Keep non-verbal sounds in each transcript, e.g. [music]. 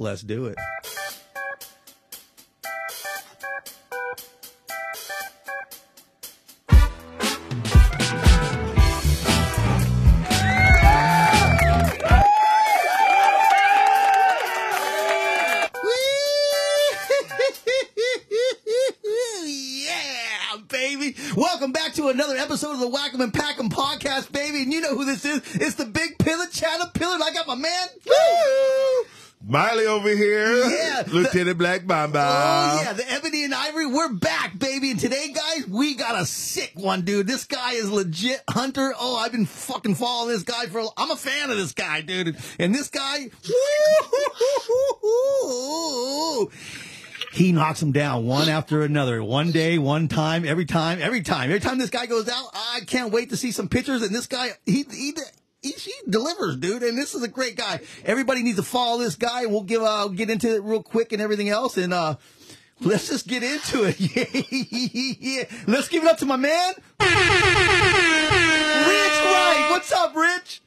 Let's do it. [laughs] yeah, baby. Welcome back to another episode of the Whack'em and Pack'em podcast, baby. And you know who this is. It's the big pillar, Caterpillar. And I got my man. Woo! Miley over here. Yeah. [laughs] Lieutenant Black Mamba. Oh yeah, the Ebony and Ivory, we're back, baby. And today, guys, we got a sick one, dude. This guy is legit hunter. Oh, I've been fucking following this guy for. I'm a fan of this guy, dude. And this guy, [laughs] he knocks them down one after another. One day, one time, every time, every time, every time this guy goes out. I can't wait to see some pictures. And this guy, he he. He, she delivers, dude, and this is a great guy. Everybody needs to follow this guy. We'll give uh get into it real quick and everything else, and uh let's just get into it. yeah, [laughs] yeah. Let's give it up to my man, Rich Wright. What's up, Rich?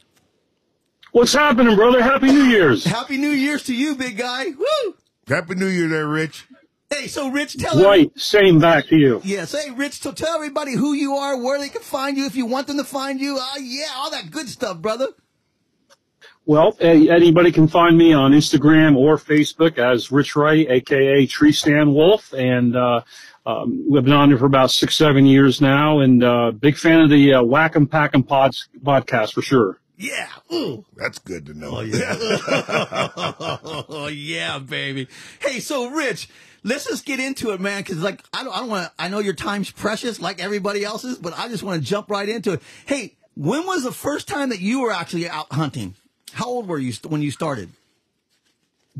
What's happening, brother? Happy New Year's. Happy New Year's to you, big guy. Woo! Happy New Year there, Rich. Hey, so Rich, tell every- Right, same back to you. Yes, hey, Rich, so tell everybody who you are, where they can find you, if you want them to find you. Uh, yeah, all that good stuff, brother. Well, eh, anybody can find me on Instagram or Facebook as Rich Wright, aka Tree Stand Wolf, and uh, um, we've been on there for about six, seven years now, and uh, big fan of the uh, Whack'em Pack'em pods, podcast for sure. Yeah. Ooh. That's good to know. Oh yeah. [laughs] oh yeah, baby. Hey, so Rich, let's just get into it, man. Cause like, I don't, I don't want to, I know your time's precious like everybody else's, but I just want to jump right into it. Hey, when was the first time that you were actually out hunting? How old were you when you started?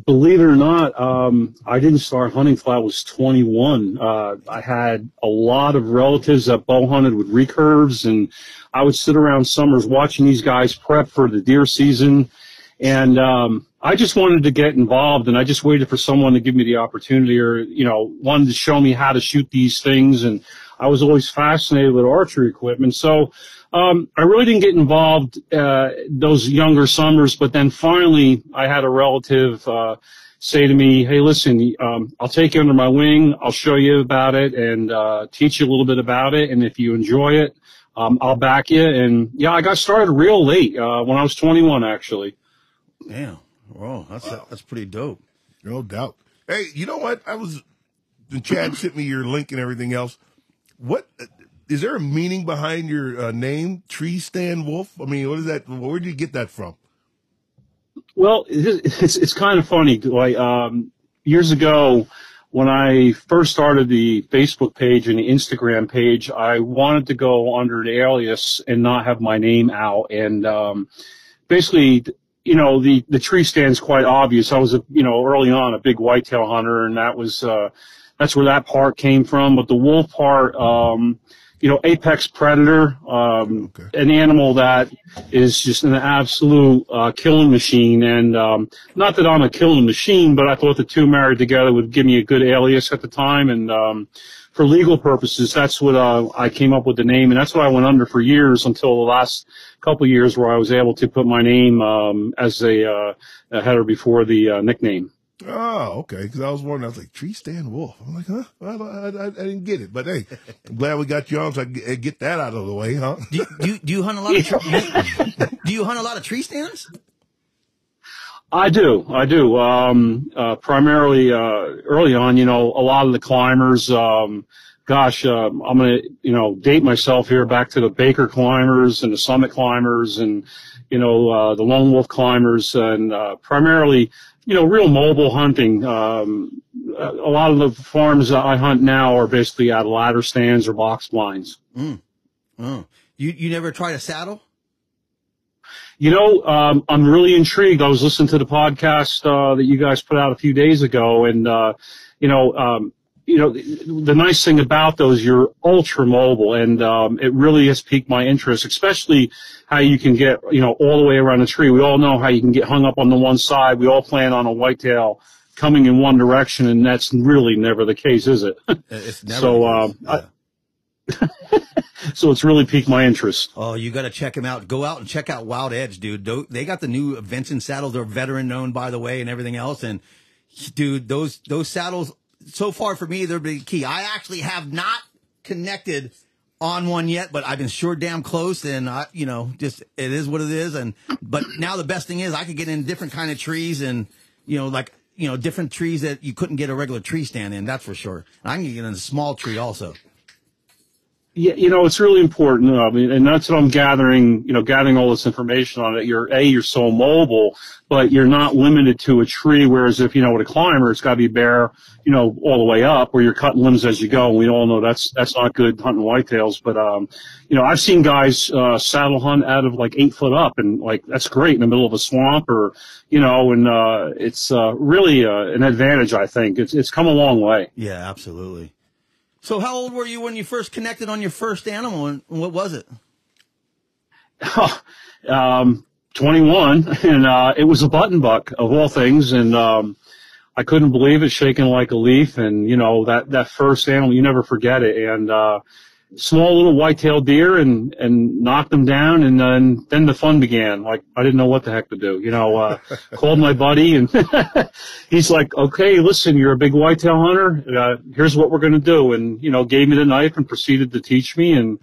Believe it or not, um, I didn't start hunting till I was 21. Uh, I had a lot of relatives that bow hunted with recurves, and I would sit around summers watching these guys prep for the deer season. And um, I just wanted to get involved, and I just waited for someone to give me the opportunity, or you know, wanted to show me how to shoot these things. And I was always fascinated with archery equipment, so um, I really didn't get involved uh, those younger summers. But then finally, I had a relative uh, say to me, "Hey, listen, um, I'll take you under my wing. I'll show you about it and uh, teach you a little bit about it. And if you enjoy it, um, I'll back you." And yeah, I got started real late uh, when I was 21, actually. Damn. Whoa, that's that's pretty dope. No doubt. Hey, you know what? I was, the Chad sent me your link and everything else. What, is there a meaning behind your uh, name, Tree Stand Wolf? I mean, what is that? Where did you get that from? Well, it- it's it's kind of funny. Like um, years ago, when I first started the Facebook page and the Instagram page, I wanted to go under an alias and not have my name out. And um, basically, you know, the the tree stand's quite obvious. I was a you know early on a big whitetail hunter, and that was uh, that's where that part came from. But the wolf part. Um, you know, apex predator, um, Okay. an animal that is just an absolute uh, killing machine. And um, not that I'm a killing machine, but I thought the two married together would give me a good alias at the time. And um, for legal purposes, that's what uh, I came up with the name, and that's what I went under for years until the last couple of years, where I was able to put my name um, as a, uh, a header before the uh, nickname. Oh, okay. Because I was wondering, I was like, Tree Stand Wolf. I'm like, huh? Well, I, I, I didn't get it. But hey, I'm glad we got you on so I can get, get that out of the way, huh? Do you, do you, do you hunt a lot of [laughs] tre- do you hunt a lot of tree stands? I do, I do. Um, uh, primarily, uh, early on, you know, a lot of the climbers, um, gosh, um, I'm gonna, you know, date myself here back to the Baker climbers and the Summit climbers and, you know, uh, the Lone Wolf climbers and, uh, primarily, you know, real mobile hunting. Um, a lot of the farms I hunt now are basically out of ladder stands or box blinds. Oh, you you never tried a saddle? You know, um, I'm really intrigued. I was listening to the podcast uh, that you guys put out a few days ago, and uh, you know, um, you know, the, the nice thing about those, you're ultra mobile, and um, it really has piqued my interest, especially how you can get, you know, all the way around the tree. We all know how you can get hung up on the one side. We all plan on a whitetail coming in one direction, and that's really never the case, is it? It's [laughs] never. So, uh, I- [laughs] so it's really piqued my interest. Oh, you got to check him out. Go out and check out Wild Edge, dude. They got the new Vincent saddles. They're veteran known, by the way, and everything else. And dude, those those saddles so far for me, they're big key. I actually have not connected on one yet, but I've been sure damn close. And I, you know, just it is what it is. And but now the best thing is I could get in different kind of trees and you know like. You know, different trees that you couldn't get a regular tree stand in. That's for sure. And I can get in a small tree also. Yeah, you know, it's really important. I mean, and that's what I'm gathering, you know, gathering all this information on it. You're, A, you're so mobile, but you're not limited to a tree. Whereas if, you know, with a climber, it's got to be bare, you know, all the way up where you're cutting limbs as you go. And we all know that's, that's not good hunting whitetails. But, um, you know, I've seen guys, uh, saddle hunt out of like eight foot up and like, that's great in the middle of a swamp or, you know, and, uh, it's, uh, really, uh, an advantage, I think. It's, it's come a long way. Yeah, absolutely. So, how old were you when you first connected on your first animal, and what was it? [laughs] um, 21, and uh, it was a button buck of all things, and um, I couldn't believe it, shaking like a leaf, and you know that that first animal, you never forget it, and uh, small little white-tailed deer, and and knocked them down, and then then the fun began. Like I didn't know what the heck to do, you know. Uh, [laughs] called my buddy, and [laughs] he's like, "Okay, listen, you're a big whitetail hunter. Uh, here's what we're gonna do," and you know, gave me the knife and proceeded to teach me, and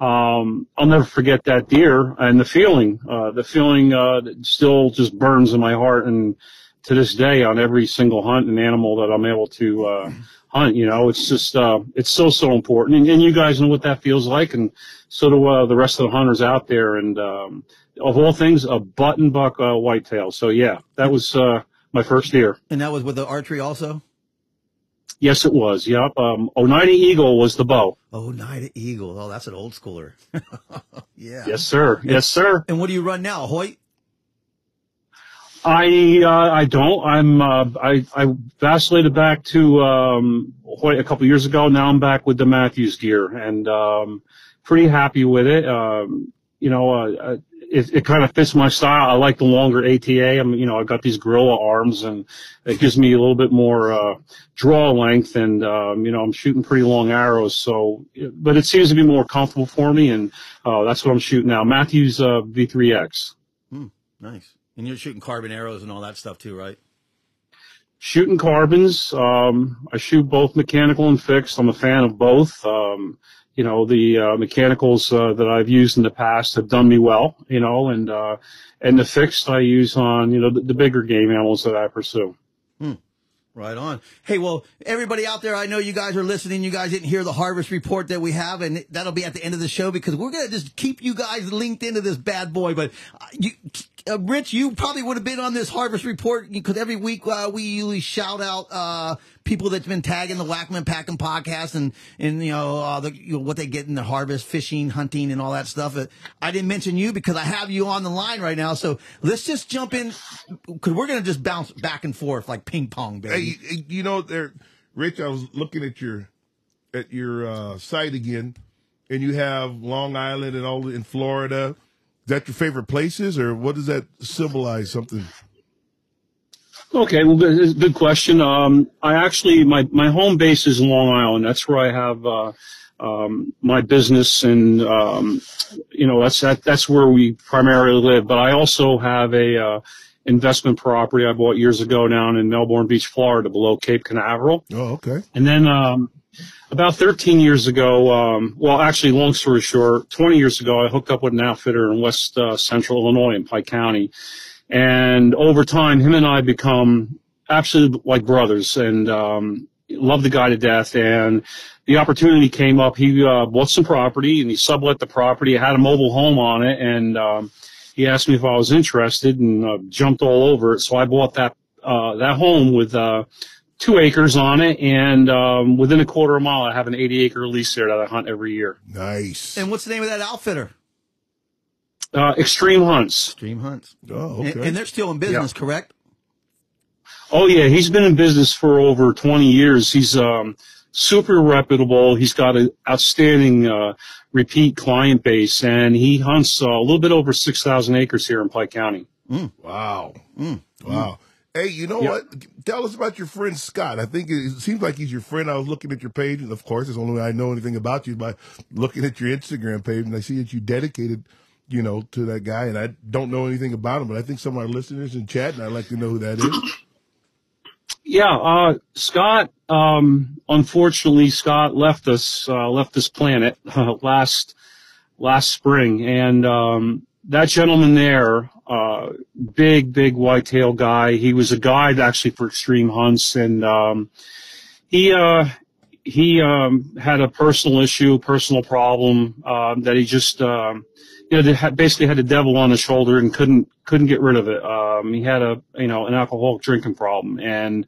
um, I'll never forget that deer and the feeling. Uh, the feeling uh, still just burns in my heart, and to this day, on every single hunt and animal that I'm able to uh, hunt, you know, it's just uh, it's so so important. And, and you guys know what that feels like, and so do uh, the rest of the hunters out there. And um, of all things, a button buck uh, whitetail. So yeah, that was uh, my first deer. And that was with the archery also. Yes, it was. Yep. Um, Oneida Eagle was the bow. Oh, Night Eagle. Oh, that's an old schooler. [laughs] yeah. Yes, sir. Yes, sir. And what do you run now, Hoyt? I uh, I don't. I'm uh, I I vacillated back to um, a couple years ago. Now I'm back with the Mathews gear, and um, pretty happy with it. Um, you know, uh, it, it kind of fits my style. I like the longer ATA. I'm, you know, I've got these gorilla arms, and it gives me a little bit more uh, draw length, and um, you know, I'm shooting pretty long arrows. So, but it seems to be more comfortable for me, and uh, that's what I'm shooting now. Mathews uh, V3X. Nice. And you're shooting carbon arrows and all that stuff too, right? shooting carbons. Um, I shoot both mechanical and fixed. I'm a fan of both. Um, you know, the uh, mechanicals uh, that I've used in the past have done me well. You know, and uh, and the fixed I use on you know the, the bigger game animals that I pursue. Right on. Hey, well, everybody out there, I know you guys are listening. You guys didn't hear the harvest report that we have, and that'll be at the end of the show because we're going to just keep you guys linked into this bad boy. But uh, you, uh, Rich, you probably would have been on this harvest report because every week uh, we usually shout out uh, people that's been tagging the Whack'em Pack'em podcast and and you know, uh, the, you know what they get in the harvest, fishing, hunting, and all that stuff. Uh, I didn't mention you because I have you on the line right now. So let's just jump in because we're going to just bounce back and forth like ping pong, baby. Hey, you know, there, Rich. I was looking at your at your uh, site again, and you have Long Island and all in Florida. Is that your favorite places, or what does that symbolize? Something? Okay, well, good, good question. Um, I actually my my home base is Long Island. That's where I have uh, um, my business, and um, you know that's that, that's where we primarily live. But I also have a uh, investment property I bought years ago down in Melbourne Beach, Florida, below Cape Canaveral. Oh, okay. And then um, about 13 years ago, um, well, actually, long story short, 20 years ago, I hooked up with an outfitter in West uh, Central Illinois in Pike County. And over time, him and I become absolutely like brothers and um, love the guy to death. And the opportunity came up. He uh, bought some property and he sublet the property. It had a mobile home on it. And um, he asked me if I was interested and uh, jumped all over it. So I bought that uh, that home with uh, two acres on it, and um, within a quarter of a mile, I have an 80 acre lease there that I hunt every year. Nice. And what's the name of that outfitter? Uh, Extreme Hunts. Extreme Hunts. oh, And, okay. and they're still in business, correct? Oh yeah, he's been in business for over 20 years. He's um, super reputable. He's got an outstanding uh, repeat client base, and he hunts uh, a little bit over 6,000 acres here in Pike County. wow. Wow. Hey, you know Yep. what? Tell us about your friend Scott. I think it seems like he's your friend. I was looking at your page, and of course, it's the only way I know anything about you by looking at your Instagram page, and I see that you dedicated, you know, to that guy. And I don't know anything about him, but I think some of our listeners in chat, and I'd like to know who that is. Yeah, uh, Scott. Um, unfortunately, Scott left us uh, left this planet uh, [laughs] last last spring, and um, that gentleman there, uh, big big whitetail guy. He was a guide actually for extreme hunts, and um, he uh, he um, had a personal issue, personal problem um, that he just um, you know basically had the devil on his shoulder and couldn't couldn't get rid of it. Um, he had a you know an alcoholic drinking problem, and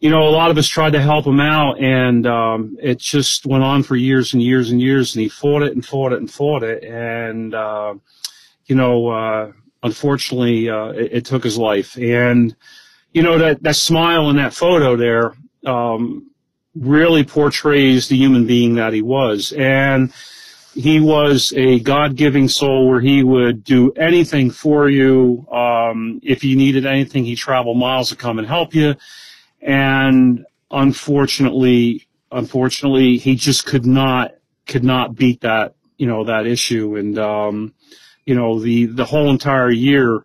you know a lot of us tried to help him out, and um, it just went on for years and years and years, and he fought it and fought it and fought it, and uh, you know uh, unfortunately uh, it, it took his life, and you know that that smile in that photo there. Um, really portrays the human being that he was. And he was a God-giving soul where he would do anything for you. Um, if you needed anything, he traveled miles to come and help you. And unfortunately, unfortunately, he just could not, could not beat that, you know, that issue. And, um, you know, the, the whole entire year,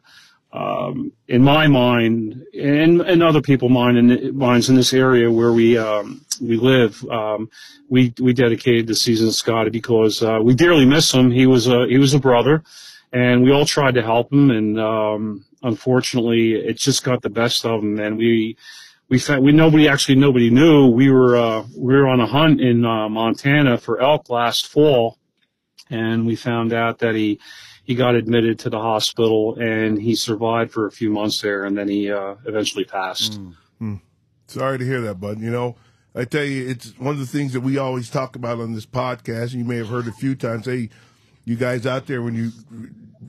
um, in my mind and, and other people mind in, minds in this area where we, um, we live, um, we, we dedicated the season to Scotty because, uh, we dearly miss him. He was a, he was a brother and we all tried to help him. And, um, unfortunately it just got the best of him. And we, we found, we, nobody actually, nobody knew we were, uh, we were on a hunt in, uh, Montana for elk last fall and we found out that he, he got admitted to the hospital and he survived for a few months there and then he uh, eventually passed. Sorry to hear that, bud. You know, I tell you, it's one of the things that we always talk about on this podcast. You may have heard a few times. Hey, you guys out there, when you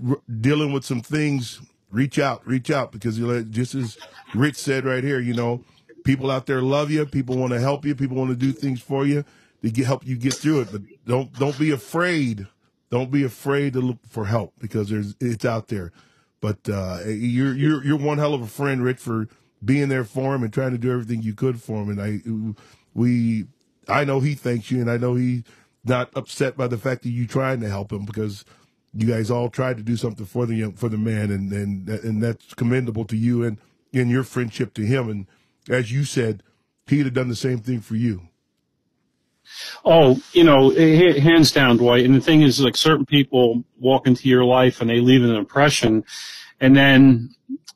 r- dealing with some things, reach out, reach out because just as Rich said right here, you know, people out there love you. People want to help you. People want to do things for you to get, help you get through it. But don't don't be afraid. Don't be afraid to look for help because there's it's out there. But uh, you're you're you're one hell of a friend, Rich, for being there for him and trying to do everything you could for him. And I we I know he thanks you, and I know he's not upset by the fact that you're trying to help him because you guys all tried to do something for the young, for the man, and and and that's commendable to you and in your friendship to him. And as you said, he'd have done the same thing for you. Oh, you know, hands down, Dwight. And the thing is, like certain people walk into your life and they leave an impression, and then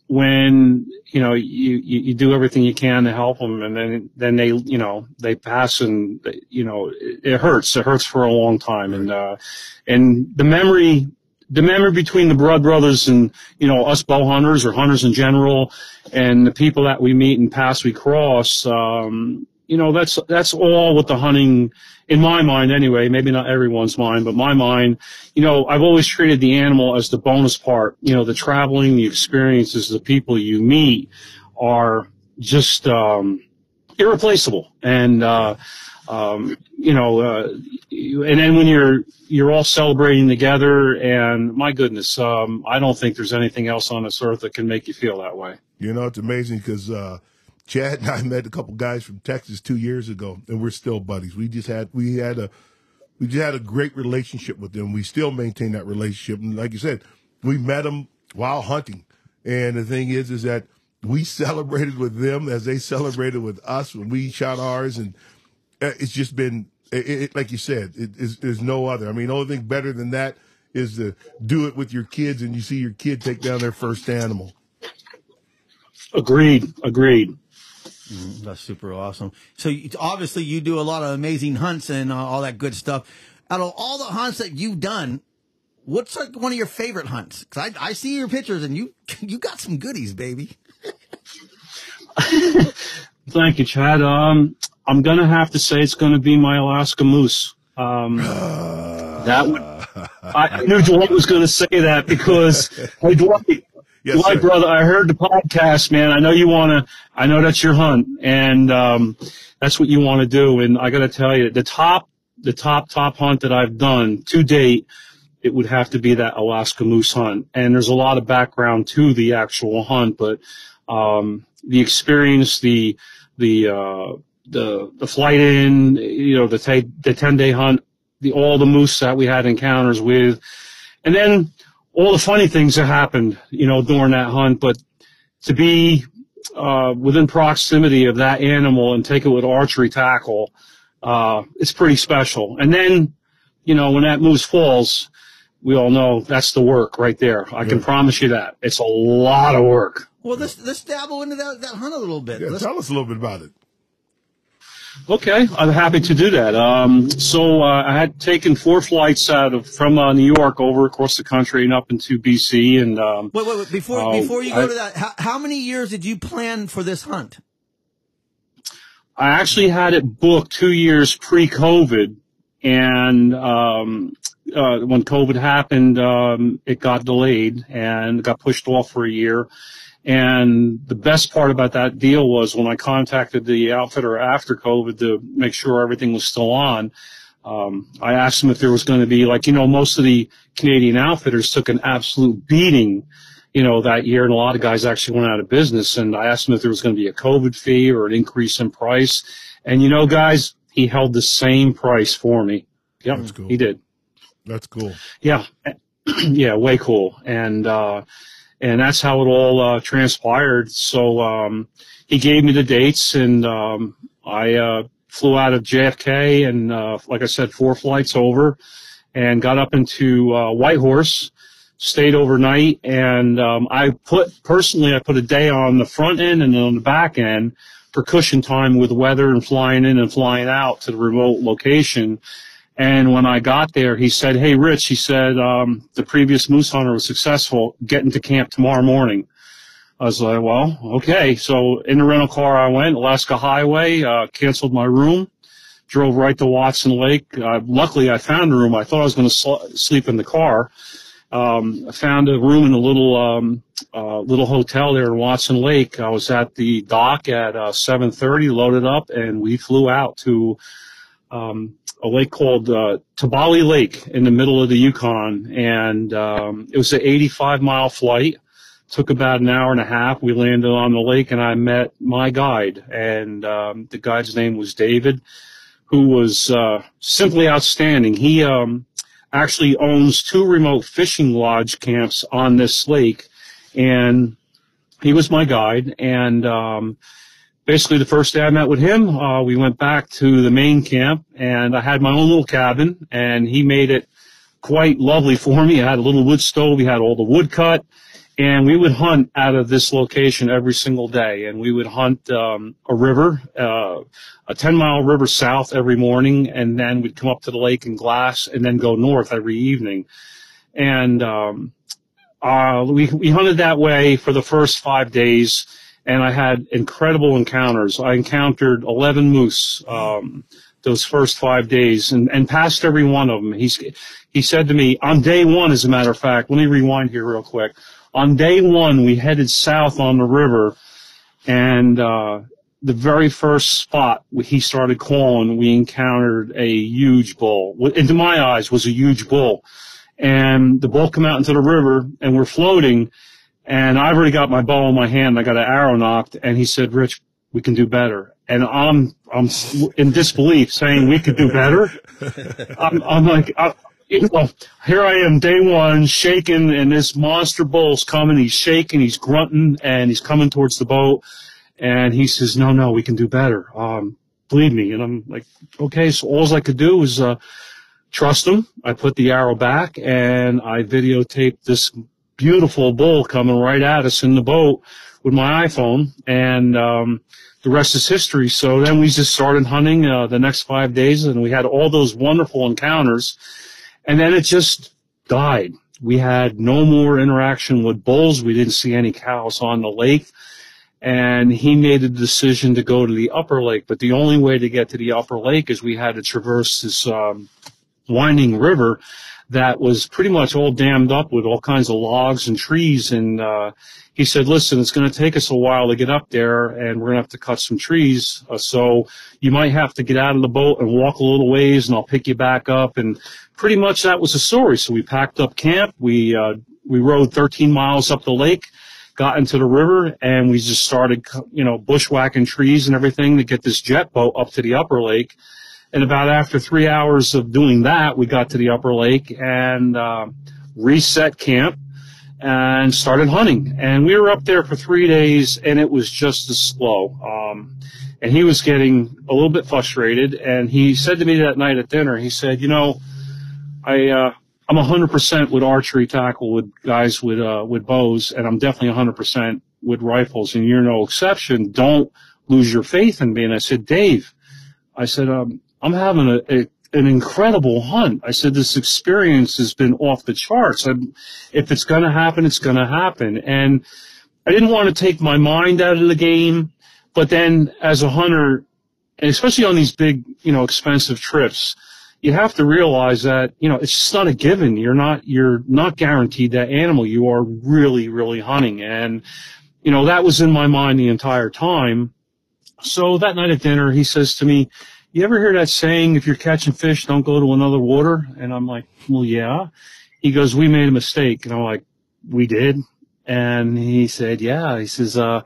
when you know you, you, you do everything you can to help them, and then then they you know they pass, and you know it, it hurts. It hurts for a long time, and uh, and the memory. The memory between the blood brothers and you know us bow hunters or hunters in general, and the people that we meet and pass we cross, um, you know that's that's all with the hunting in my mind anyway maybe not everyone's mind but my mind you know i've always treated the animal as the bonus part. You know the traveling the experiences the people you meet are just um irreplaceable. And uh um you know uh and then when you're you're all celebrating together and my goodness um i don't think there's anything else on this earth that can make you feel that way. You know, it's amazing because uh, Chad and I met a couple guys from Texas two years ago, and we're still buddies. We just had we had a we just had a great relationship with them. We still maintain that relationship, and like you said, we met them while hunting. And the thing is, is that we [laughs] celebrated with them as they celebrated with us when we shot ours, and uh, it's just been it, it, like you said, it, is, there's no other. I mean, only thing better than that is to do it with your kids, and you see your kid take down their first animal. agreed agreed That's super awesome. So obviously you do a lot of amazing hunts and uh, all that good stuff. Out of all the hunts that you've done, what's like one of your favorite hunts? Because I, I see your pictures and you [laughs] you got some goodies, baby. [laughs] Thank you, Chad. Um, I'm gonna have to say it's gonna be my Alaska moose. Um, [sighs] that would. I knew Dwight was gonna say that because [laughs] hey, Dwight, Yes, sir. brother, I heard the podcast, man. I know you wanna. I know that's your hunt, and um, that's what you want to do. And I gotta tell you, the top, the top, top hunt that I've done to date it would have to be that Alaska moose hunt. And there's a lot of background to the actual hunt, but um, the experience, the the uh, the the flight in, you know, the t- the ten day hunt, the all the moose that we had encounters with, and then all the funny things that happened, you know, during that hunt. But to be uh, within proximity of that animal and take it with archery tackle, uh, it's pretty special. And then, you know, when that moose falls, we all know that's the work right there. I can promise you that. It's a lot of work. Well, let's let's dabble into that, that hunt a little bit. Yeah, Let's- tell us a little bit about it. Okay, I'm happy to do that. Um, so uh, I had taken four flights out of from uh, New York over across the country and up into BC, and um, wait, wait, wait. Before Oh, before you go I- to that, how, how many years did you plan for this hunt? I actually had it booked two years pre-COVID, and um, uh, when COVID happened, um, it got delayed and got pushed off for a year. And the best part about that deal was when I contacted the outfitter after COVID to make sure everything was still on. Um, I asked them if there was going to be like you know most of the Canadian outfitters took an absolute beating you know, that year, and a lot of guys actually went out of business. And I asked him if there was going to be a COVID fee or an increase in price. And you know, guys, he held the same price for me. Yep, That's cool. he did. That's cool. Yeah, [clears throat] yeah, way cool. And uh, and that's how it all uh, transpired. So um, he gave me the dates, and um, I uh, flew out of JFK, and uh, like I said, four flights over, and got up into uh, Whitehorse stayed overnight and um, I put personally I put a day on the front end and on the back end for cushion time with weather and flying in and flying out to the remote location. And when I got there, he said, "Hey, Rich," he said, um, "the previous moose hunter was successful. Get into camp tomorrow morning." I was like, "Well, okay." So in the rental car, I went Alaska Highway, uh, canceled my room, drove right to Watson Lake. Uh, luckily, I found a room. I thought I was going to sl- sleep in the car um, I found a room in a little um, uh, little hotel there in Watson Lake. I was at the dock at uh, 7:30, loaded up, and we flew out to um, a lake called uh, Tabali Lake in the middle of the Yukon, and um, it was an 85 mile flight. Took about an hour and a half. We landed on the lake, and I met my guide, and um, the guide's name was David, who was uh, simply outstanding. He um, actually owns two remote fishing lodge camps on this lake, and he was my guide. And um, basically, the first day I met with him, uh, we went back to the main camp, and I had my own little cabin, and he made it quite lovely for me. I had a little wood stove. We had all the wood cut. And we would hunt out of this location every single day. And we would hunt um, a river, uh, a 10 mile river south every morning. And then we'd come up to the lake and glass and then go north every evening. And um, uh, we, we hunted that way for the first five days. And I had incredible encounters. I encountered 11 moose. Um, those first five days and, and passed every one of them. He's, he said to me on day one, as a matter of fact, let me rewind here real quick. On day one, we headed south on the river and, uh, the very first spot he started calling, we encountered a huge bull. Into my eyes, was a huge bull. And the bull came out into the river, and we're floating. And I've already got my bow in my hand. I got an arrow nocked, and he said, "Rich, we can do better." And I'm I'm in disbelief, saying we could do better. [laughs] I'm, I'm like, I, well, here I am, day one, shaking, and this monster bull's coming. He's shaking, he's grunting, and he's coming towards the boat. And he says, "No, no, we can do better. Um, believe me." And I'm like, "Okay." So all I could do was uh, trust him. I put the arrow back, and I videotaped this beautiful bull coming right at us in the boat with my iPhone, and um, the rest is history. So then we just started hunting uh, the next five days, and we had all those wonderful encounters, and then it just died. We had no more interaction with bulls. We didn't see any cows on the lake. And he made a decision to go to the upper lake, but the only way to get to the upper lake is we had to traverse this um, winding river that was pretty much all dammed up with all kinds of logs and trees. And uh, he said, "Listen, it's going to take us a while to get up there, and we're going to have to cut some trees. Uh, so you might have to get out of the boat and walk a little ways, and I'll pick you back up." And pretty much that was the story. So we packed up camp. We uh, we rode 13 miles up the lake got into the river and we just started, you know, bushwhacking trees and everything to get this jet boat up to the upper lake. And about after three hours of doing that, we got to the upper lake and uh, reset camp and started hunting. And we were up there for three days and it was just as slow. Um, and he was getting a little bit frustrated. And he said to me that night at dinner, he said, you know, I, uh, I'm 100% with archery tackle with guys with, uh, with bows, and I'm definitely 100% with rifles, and you're no exception. Don't lose your faith in me. And I said, Dave, I said, um, I'm having a, a an incredible hunt. I said, this experience has been off the charts. I'm, if it's going to happen, it's going to happen. And I didn't want to take my mind out of the game. But then as a hunter, and especially on these big, you know, expensive trips, you have to realize that, you know, it's just not a given. You're not, you're not guaranteed that animal. You are really, really hunting. And, you know, that was in my mind the entire time. So that night at dinner, he says to me, you ever hear that saying, if you're catching fish, don't go to another water? And I'm like, well, yeah. He goes, we made a mistake. And I'm like, we did. And he said, yeah. He says, uh,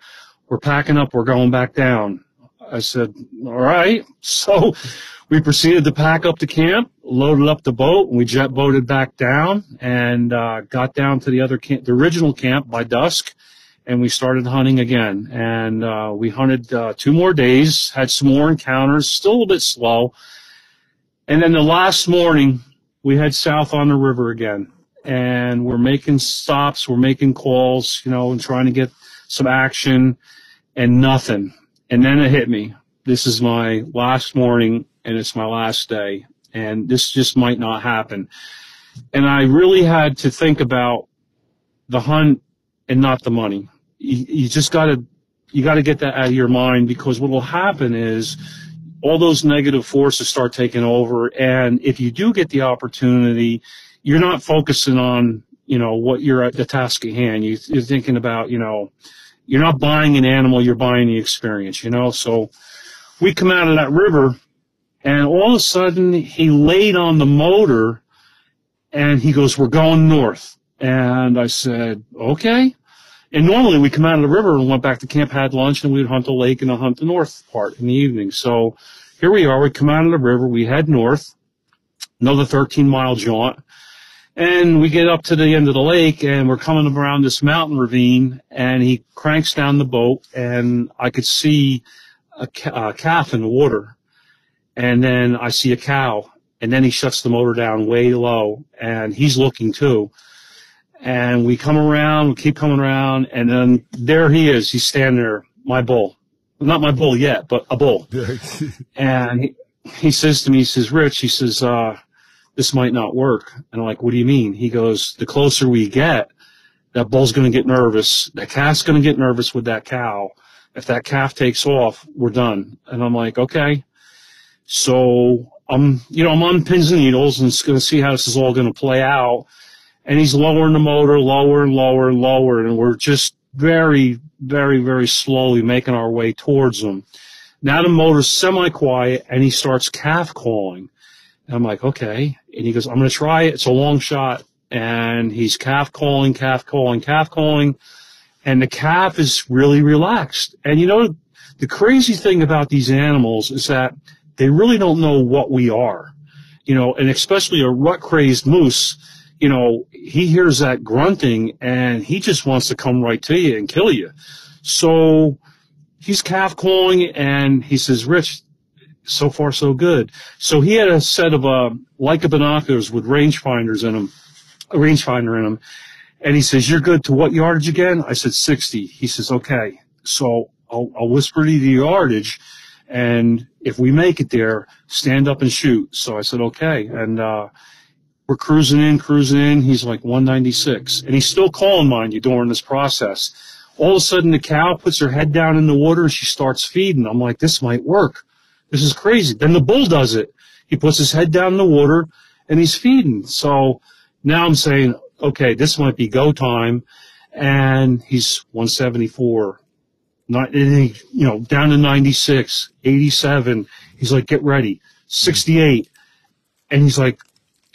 we're packing up. We're going back down. I said, all right. [laughs] So we proceeded to pack up the camp, loaded up the boat, and we jet boated back down and uh, got down to the other camp, the original camp by dusk, and we started hunting again. And uh, we hunted uh, two more days, had some more encounters, still a little bit slow. And then the last morning, we head south on the river again, and we're making stops, we're making calls, you know, and trying to get some action, and nothing. And then it hit me. This is my last morning and it's my last day and this just might not happen. And I really had to think about the hunt and not the money. You, you just gotta, you gotta get that out of your mind because what will happen is all those negative forces start taking over. And if you do get the opportunity, you're not focusing on, you know, what you're at the task at hand. You, you're thinking about, you know, you're not buying an animal, you're buying the experience, you know? So we come out of that river and all of a sudden, he laid on the motor and he goes, we're going north. And I said, okay. And normally we come out of the river and went back to camp, had lunch, and we'd hunt the lake and hunt the north part in the evening. So here we are. We come out of the river. We head north, another 13 mile jaunt. And we get up to the end of the lake and we're coming around this mountain ravine and he cranks down the boat and I could see a, ca- a calf in the water and then I see a cow, and then he shuts the motor down way low, and he's looking too. And we come around, we keep coming around, and then there he is. He's standing there, my bull. Not my bull yet, but a bull. [laughs] and he, he says to me, he says, Rich, he says, uh, this might not work. And I'm like, what do you mean? He goes, the closer we get, that bull's going to get nervous. That calf's going to get nervous with that cow. If that calf takes off, we're done. And I'm like, okay. So I'm, you know, I'm on pins and needles and going to see how this is all going to play out. And he's lowering the motor, lower and lower and lower, and we're just very, very, very slowly making our way towards him. Now the motor's semi-quiet, and he starts calf calling. And I'm like, okay. And he goes, I'm going to try it. It's a long shot. And he's calf calling, calf calling, calf calling. And the calf is really relaxed. And you know, the crazy thing about these animals is that they really don't know what we are. You know, and especially a rut crazed moose, you know, he hears that grunting and he just wants to come right to you and kill you. So he's calf calling and he says, Rich, so far so good. So he had a set of uh, Leica binoculars with rangefinders in them, a rangefinder in them. And he says, you're good to what yardage again? I said 60. He says, okay. So I'll, I'll whisper to you the yardage and if we make it there, stand up and shoot. So I said, okay. And, uh, we're cruising in, cruising in. He's like 196 and he's still calling, mind you, during this process. All of a sudden the cow puts her head down in the water and she starts feeding. I'm like, this might work. This is crazy. Then the bull does it. He puts his head down in the water and he's feeding. So now I'm saying, okay, this might be go time. And he's 174, not, you know, down to 96, 87. He's like, get ready. 68. And he's like,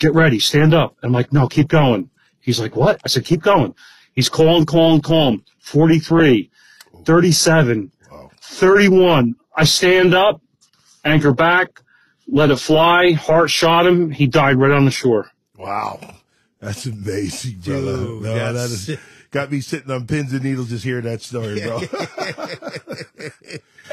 get ready, stand up. I'm like, no, keep going. He's like, what? I said, keep going. He's calling, calling, calling. 43, 37, Wow. 31. I stand up, anchor back, let it fly. Heart shot him. He died right on the shore. Wow. That's amazing, brother. Dude, no, that that's- is got me sitting on pins and needles just hearing that story, bro. [laughs]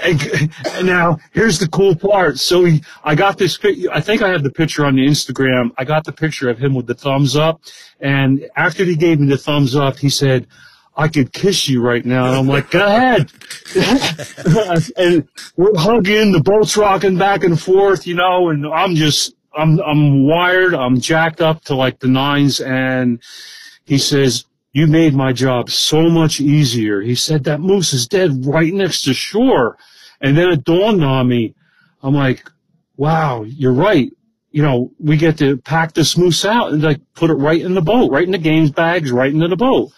And, now here's the cool part. So he, I got this. I think I have the picture on the Instagram. I got the picture of him with the thumbs up. And after he gave me the thumbs up, he said, "I could kiss you right now." And I'm like, "Go ahead." [laughs] and we're hugging. The boat's rocking back and forth, you know. And I'm just, I'm, I'm wired. I'm jacked up to like the nines. And he says, you made my job so much easier. He said that moose is dead right next to shore. And then it dawned on me. I'm like, wow, you're right. You know, we get to pack this moose out and like put it right in the boat, right in the games bags, right into the boat.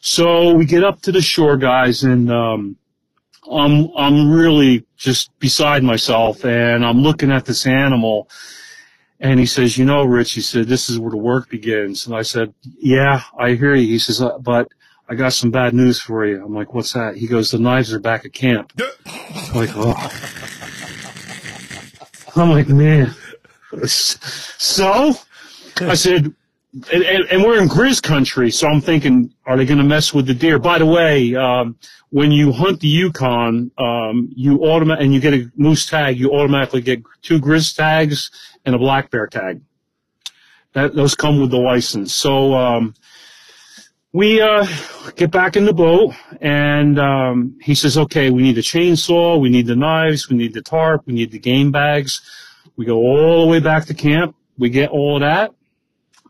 So we get up to the shore, guys, and um, I'm I'm really just beside myself, and I'm looking at this animal, and he says, "You know, Rich," he said, "this is where the work begins." And I said, "Yeah, I hear you." He says, uh, "But I got some bad news for you." I'm like, "What's that?" He goes, "The knives are back at camp." I'm like, oh. I'm like, man. [laughs] So I said, and, and, and we're in Grizz country, so I'm thinking, are they going to mess with the deer? By the way, um, when you hunt the Yukon, um, you automatic and you get a moose tag, you automatically get two Grizz tags and a black bear tag. That those come with the license. So um, we uh, get back in the boat, and um, he says, "Okay, we need a chainsaw, we need the knives, we need the tarp, we need the game bags." We go all the way back to camp. We get all that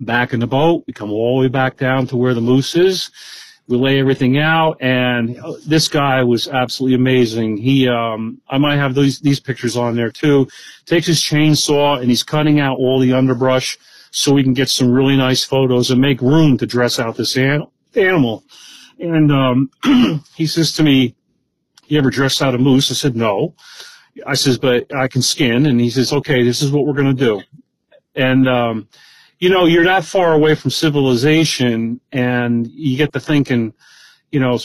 back in the boat. We come all the way back down to where the moose is. We lay everything out, and this guy was absolutely amazing. He, um, I might have these these pictures on there too. Takes his chainsaw and he's cutting out all the underbrush so we can get some really nice photos and make room to dress out this an- animal. And um, [clears throat] he says to me, "You ever dressed out a moose?" I said, "No." I says, "But I can skin." And he says, "Okay, this is what we're going to do." And um, you know, you're not far away from civilization, and you get to thinking, you know,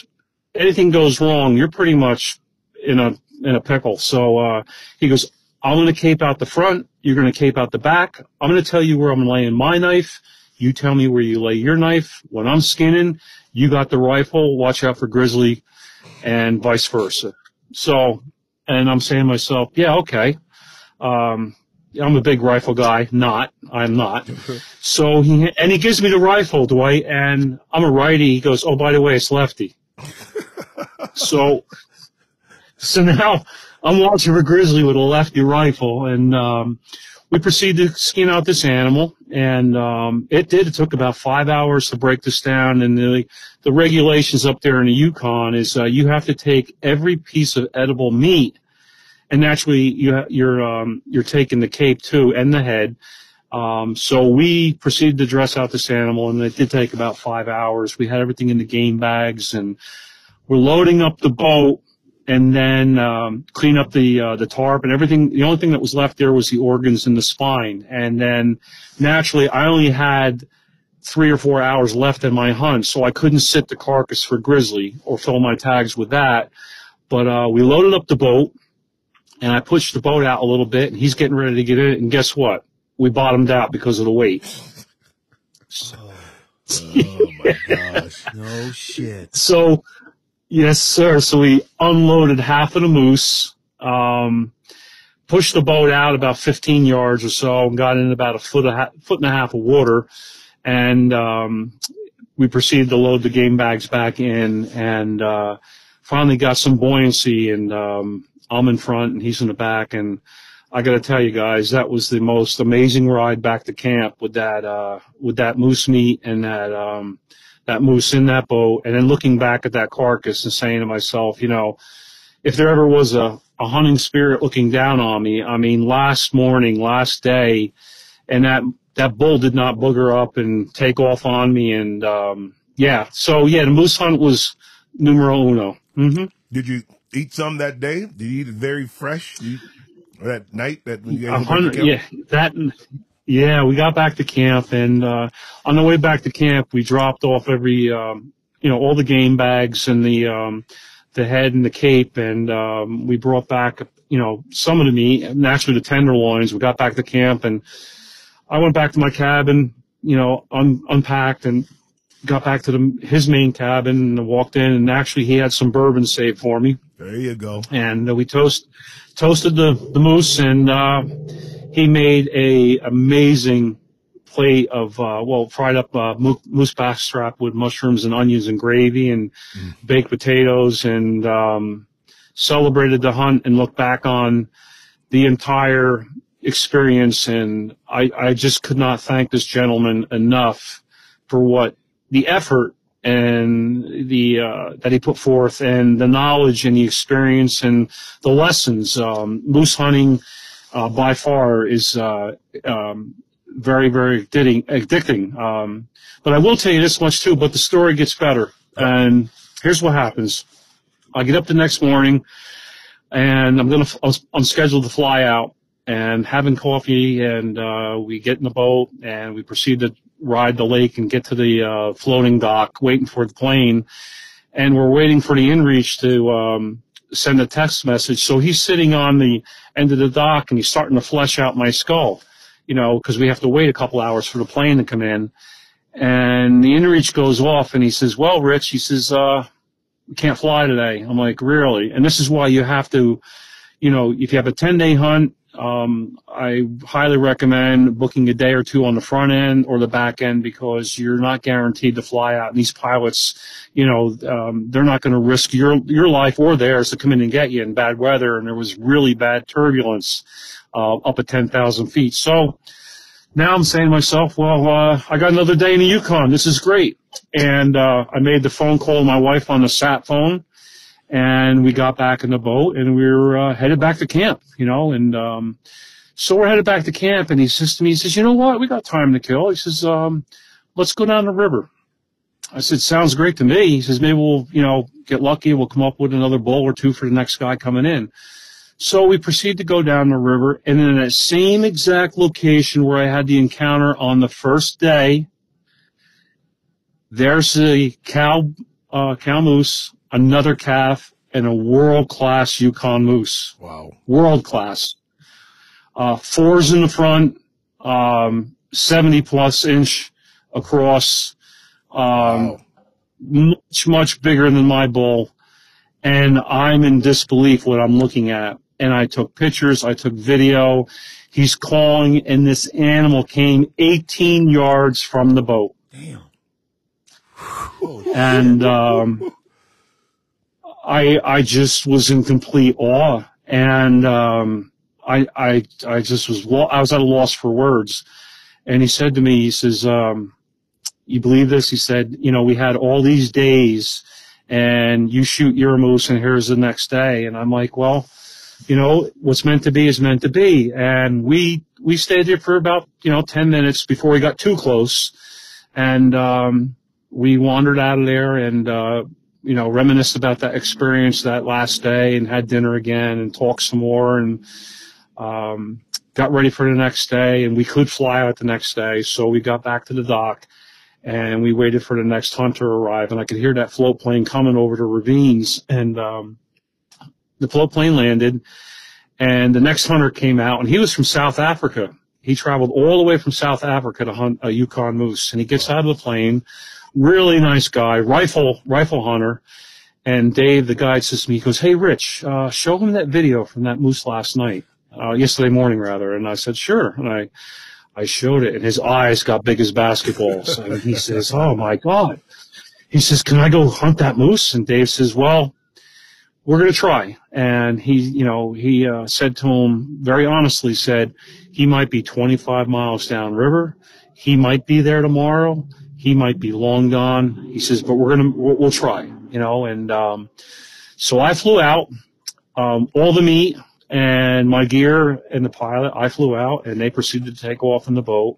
anything goes wrong, you're pretty much in a in a pickle. So uh, he goes, I'm going to cape out the front. You're going to cape out the back. I'm going to tell you where I'm laying my knife. You tell me where you lay your knife. When I'm skinning, you got the rifle. Watch out for grizzly, and vice versa. So, and I'm saying to myself, yeah, okay. Um, I'm a big rifle guy. Not, I'm not. [laughs] So he and he gives me the rifle, Dwight, and I'm a righty. He goes, oh, by the way, it's lefty. [laughs] so, so now I'm watching a grizzly with a lefty rifle, and um, we proceed to skin out this animal. And um, it did. It took about five hours to break this down. And the the regulations up there in the Yukon is uh, you have to take every piece of edible meat, and naturally you ha- you're um, you're taking the cape too and the head. Um, so we proceeded to dress out this animal, and it did take about five hours. We had everything in the game bags, and we're loading up the boat, and then um, clean up the uh, the tarp and everything. The only thing that was left there was the organs and the spine, and then naturally, I only had three or four hours left in my hunt, so I couldn't sit the carcass for grizzly or fill my tags with that. But uh, we loaded up the boat, and I pushed the boat out a little bit, and he's getting ready to get in it, and guess what? We bottomed out because of the weight. oh my gosh. No shit. So, yes, sir. So we unloaded half of the moose, um, pushed the boat out about 15 yards or so, and got in about a foot, a ha- foot and a half of water, and um, we proceeded to load the game bags back in, and uh, finally got some buoyancy. And um, I'm in front, and he's in the back, and I got to tell you guys, that was the most amazing ride back to camp with that uh, with that moose meat and that um, that moose in that boat, and then looking back at that carcass and saying to myself, you know, if there ever was a, a hunting spirit looking down on me, I mean, last morning, last day, and that that bull did not booger up and take off on me, and um, yeah, so yeah, the moose hunt was numero uno. hmm Did you eat some that day? Did you eat it very fresh? You, that night that you guys went back to hundred, camp? yeah, that, yeah, we got back to camp, and uh, on the way back to camp, we dropped off every um, you know, all the game bags and the, um, the head and the cape. And, um, we brought back, you know, some of the meat, naturally the tenderloins. We got back to camp and I went back to my cabin, you know, un- unpacked and got back to the, his main cabin and walked in and actually he had some bourbon saved for me There you go. and uh, we toast toasted the the moose and uh, he made a amazing plate of uh, well fried up uh, moose backstrap with mushrooms and onions and gravy and baked potatoes and um, celebrated the hunt and looked back on the entire experience and I, I just could not thank this gentleman enough for what the effort and the uh, that he put forth and the knowledge and the experience and the lessons. Um, moose hunting uh, by far is uh, um, very very addicting, addicting. Um, but I will tell you this much too but the story gets better. And here's what happens. I get up the next morning and I'm gonna I'm scheduled to fly out and having coffee and uh, we get in the boat and we proceed to ride the lake and get to the uh, floating dock waiting for the plane. And we're waiting for the inreach to um, send a text message. So he's sitting on the end of the dock and he's starting to flesh out my skull you know because we have to wait a couple hours for the plane to come in. And the inreach goes off and he says well rich he says uh we can't fly today. I'm like really? And this is why you have to you know if you have a 10 day hunt um, I highly recommend booking a day or two on the front end or the back end because you're not guaranteed to fly out. And these pilots, you know, um, they're not going to risk your your life or theirs to come in and get you in bad weather. And there was really bad turbulence uh, up at 10,000 feet. So now I'm saying to myself, well, uh, I got another day in the Yukon. This is great. And uh, I made the phone call to my wife on the sat phone and we got back in the boat and we were uh, headed back to camp, you know, and um, so we're headed back to camp and he says to me, he says, you know what, we got time to kill. He says, um, let's go down the river. I said, sounds great to me. He says, maybe we'll, you know, get lucky. We'll come up with another bull or two for the next guy coming in. So we proceed to go down the river and in that same exact location where I had the encounter on the first day, there's a cow, uh, cow moose another calf, and a world class Yukon moose. Wow. World class. Uh, fours in the front, um, 70 plus inch across, um, Wow. much, much bigger than my bull. And I'm in disbelief what I'm looking at. And I took pictures, I took video. He's calling, and this animal came 18 yards from the boat. Damn. and um, I I just was in complete awe, and um, I I I just was lo- I was at a loss for words. And he said to me, he says, um, "You believe this?" He said, "You know, we had all these days, and you shoot your moose, and here's the next day." And I'm like, "Well." You know, what's meant to be is meant to be. And we, we stayed there for about, you know, 10 minutes before we got too close. And, um, we wandered out of there and, uh, you know, reminisced about that experience that last day and had dinner again and talked some more and, um, got ready for the next day and we could fly out the next day. So we got back to the dock and we waited for the next hunter to arrive and I could hear that float plane coming over the ravines and, um, the float plane landed and the next hunter came out and he was from South Africa. He traveled all the way from South Africa to hunt a Yukon moose and he gets out of the plane really nice guy, rifle rifle hunter. And Dave, the guide, says to me, he goes, "Hey, Rich, uh, show him that video from that moose last night, uh, yesterday morning, rather." And I said, "Sure." And I, I showed it, and his eyes got big as basketballs. and he [laughs] says, "Oh my God!" He says, "Can I go hunt that moose?" And Dave says, "Well, we're going to try." And he, you know, he uh, said to him very honestly, said he might be 25 miles downriver. He might be there tomorrow he might be long gone. He says, but we're gonna we'll, we'll try, you know. And um, so I flew out, um, all the meat and my gear and the pilot. I flew out, and they proceeded to take off in the boat.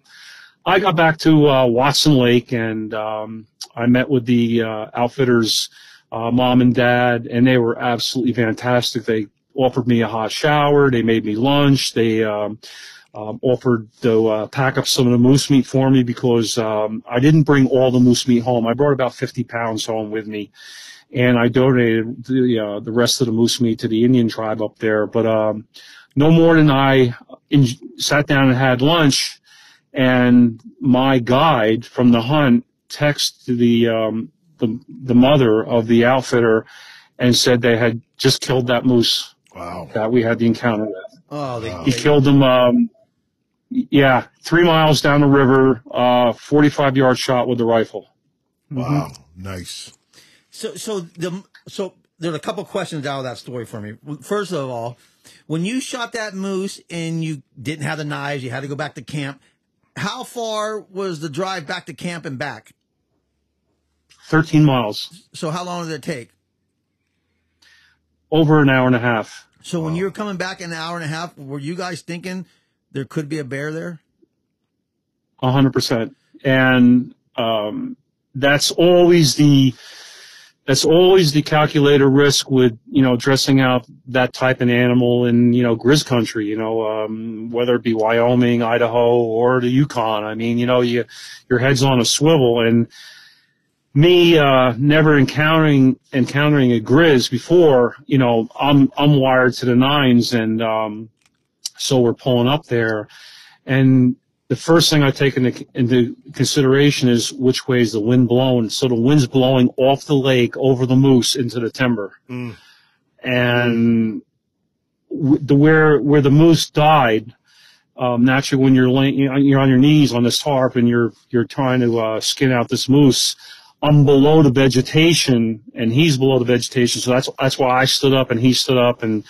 I got back to uh, Watson Lake, and um, I met with the uh, outfitters, uh, mom and dad, and they were absolutely fantastic. They offered me a hot shower. They made me lunch. They um, um, offered to uh, pack up some of the moose meat for me because um, I didn't bring all the moose meat home. I brought about 50 pounds home with me, and I donated the uh, the rest of the moose meat to the Indian tribe up there. But um, no more than I in, sat down and had lunch, and my guide from the hunt texted the um, the the mother of the outfitter and said they had just killed that moose Wow. that we had the encounter with. Oh, they, He they- killed him. Um, yeah, three miles down the river, uh, 45 yard shot with the rifle. Wow. Nice. So, so the so there's a couple questions out of that story for me. First of all, when you shot that moose and you didn't have the knives, you had to go back to camp. How far was the drive back to camp and back? 13 miles, So, how long did it take? over an hour and a half. So, when you were coming back in an hour and a half, were you guys thinking there could be a bear there? A hundred percent. And, um, that's always the, that's always the calculated risk with, you know, dressing out that type of animal in, you know, grizz country, you know, um, whether it be Wyoming, Idaho, or the Yukon. I mean, you know, you, your head's on a swivel and me, uh, never encountering, encountering a grizz before, you know, I'm, I'm wired to the nines and, um, so we're pulling up there and the first thing I take into, into consideration is which way is the wind blowing. So the wind's blowing off the lake over the moose into the timber. Mm. And w- the where where the moose died, um, naturally when you're laying, you're on your knees on this tarp and you're you're trying to uh, skin out this moose. I'm below the vegetation and he's below the vegetation, so that's that's why I stood up and he stood up and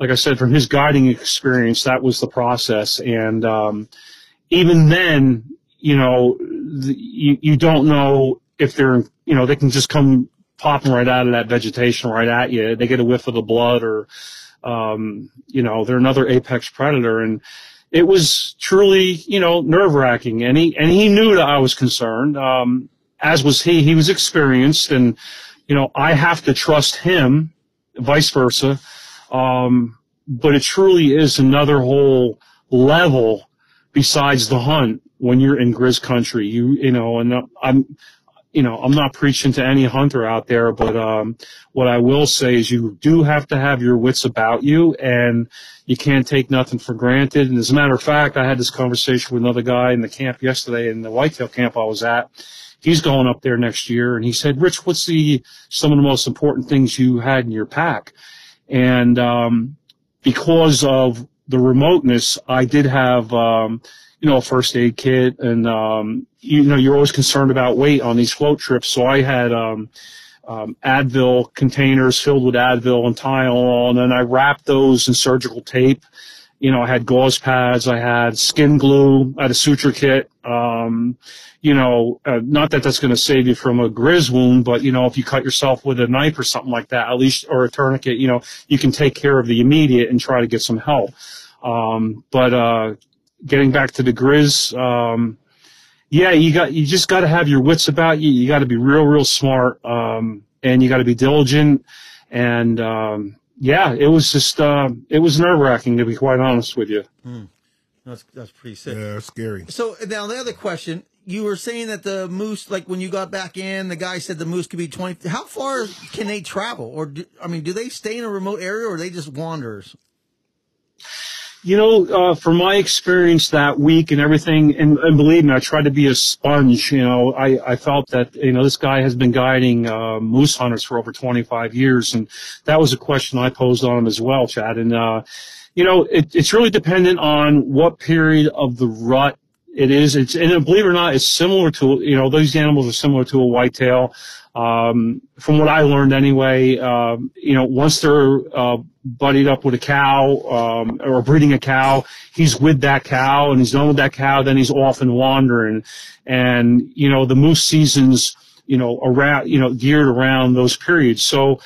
like I said, from his guiding experience, that was the process. And um, even then, you know, the, you, you don't know if they're, you know, they can just come popping right out of that vegetation right at you. They get a whiff of the blood or, um, you know, they're another apex predator. And it was truly, you know, nerve wracking. And he, and he knew that I was concerned, um, as was he. He was experienced and, you know, I have to trust him, vice versa. Um, but it truly is another whole level besides the hunt when you're in Grizz country. You, you know, and I'm, you know, I'm not preaching to any hunter out there, but, um, what I will say is you do have to have your wits about you and you can't take nothing for granted. And as a matter of fact, I had this conversation with another guy in the camp yesterday in the whitetail camp I was at. He's going up there next year and he said, Rich, what's the, some of the most important things you had in your pack? And, um, because of the remoteness, I did have, um, you know, a first aid kit and, um, you know, you're always concerned about weight on these float trips. So I had, um, um, Advil containers filled with Advil and Tylenol, and then I wrapped those in surgical tape. You know, I had gauze pads, I had skin glue, I had a suture kit. You know, uh, not that that's going to save you from a grizz wound, but you know, if you cut yourself with a knife or something like that, at least, or a tourniquet, you know, you can take care of the immediate and try to get some help. Um, but, uh, getting back to the grizz, um, yeah, you got, you just got to have your wits about you. You got to be real, real smart. Um, and you got to be diligent. And, um, yeah, it was just, uh, it was nerve wracking to be quite honest with you. That's that's pretty sick. Yeah, that's scary. So now the other question, you were saying that the moose, like when you got back in, the guy said the moose could be twenty. How far can they travel, or do, I mean, do they stay in a remote area, or they just wanderers? You know, uh, from my experience that week and everything, and, and believe me, I tried to be a sponge. You know, I, I felt that, you know, this guy has been guiding, uh, moose hunters for over 25 years. And that was a question I posed on him as well, Chad. And, uh, you know, it, it's really dependent on what period of the rut it is. It's, and believe it or not, it's similar to, you know, those animals are similar to a whitetail. Um, from what I learned anyway, um, you know, once they're, uh, buddied up with a cow, um, or breeding a cow, he's with that cow and he's done with that cow, then he's off and wandering. And, you know, the moose seasons, you know, around, you know, geared around those periods. So,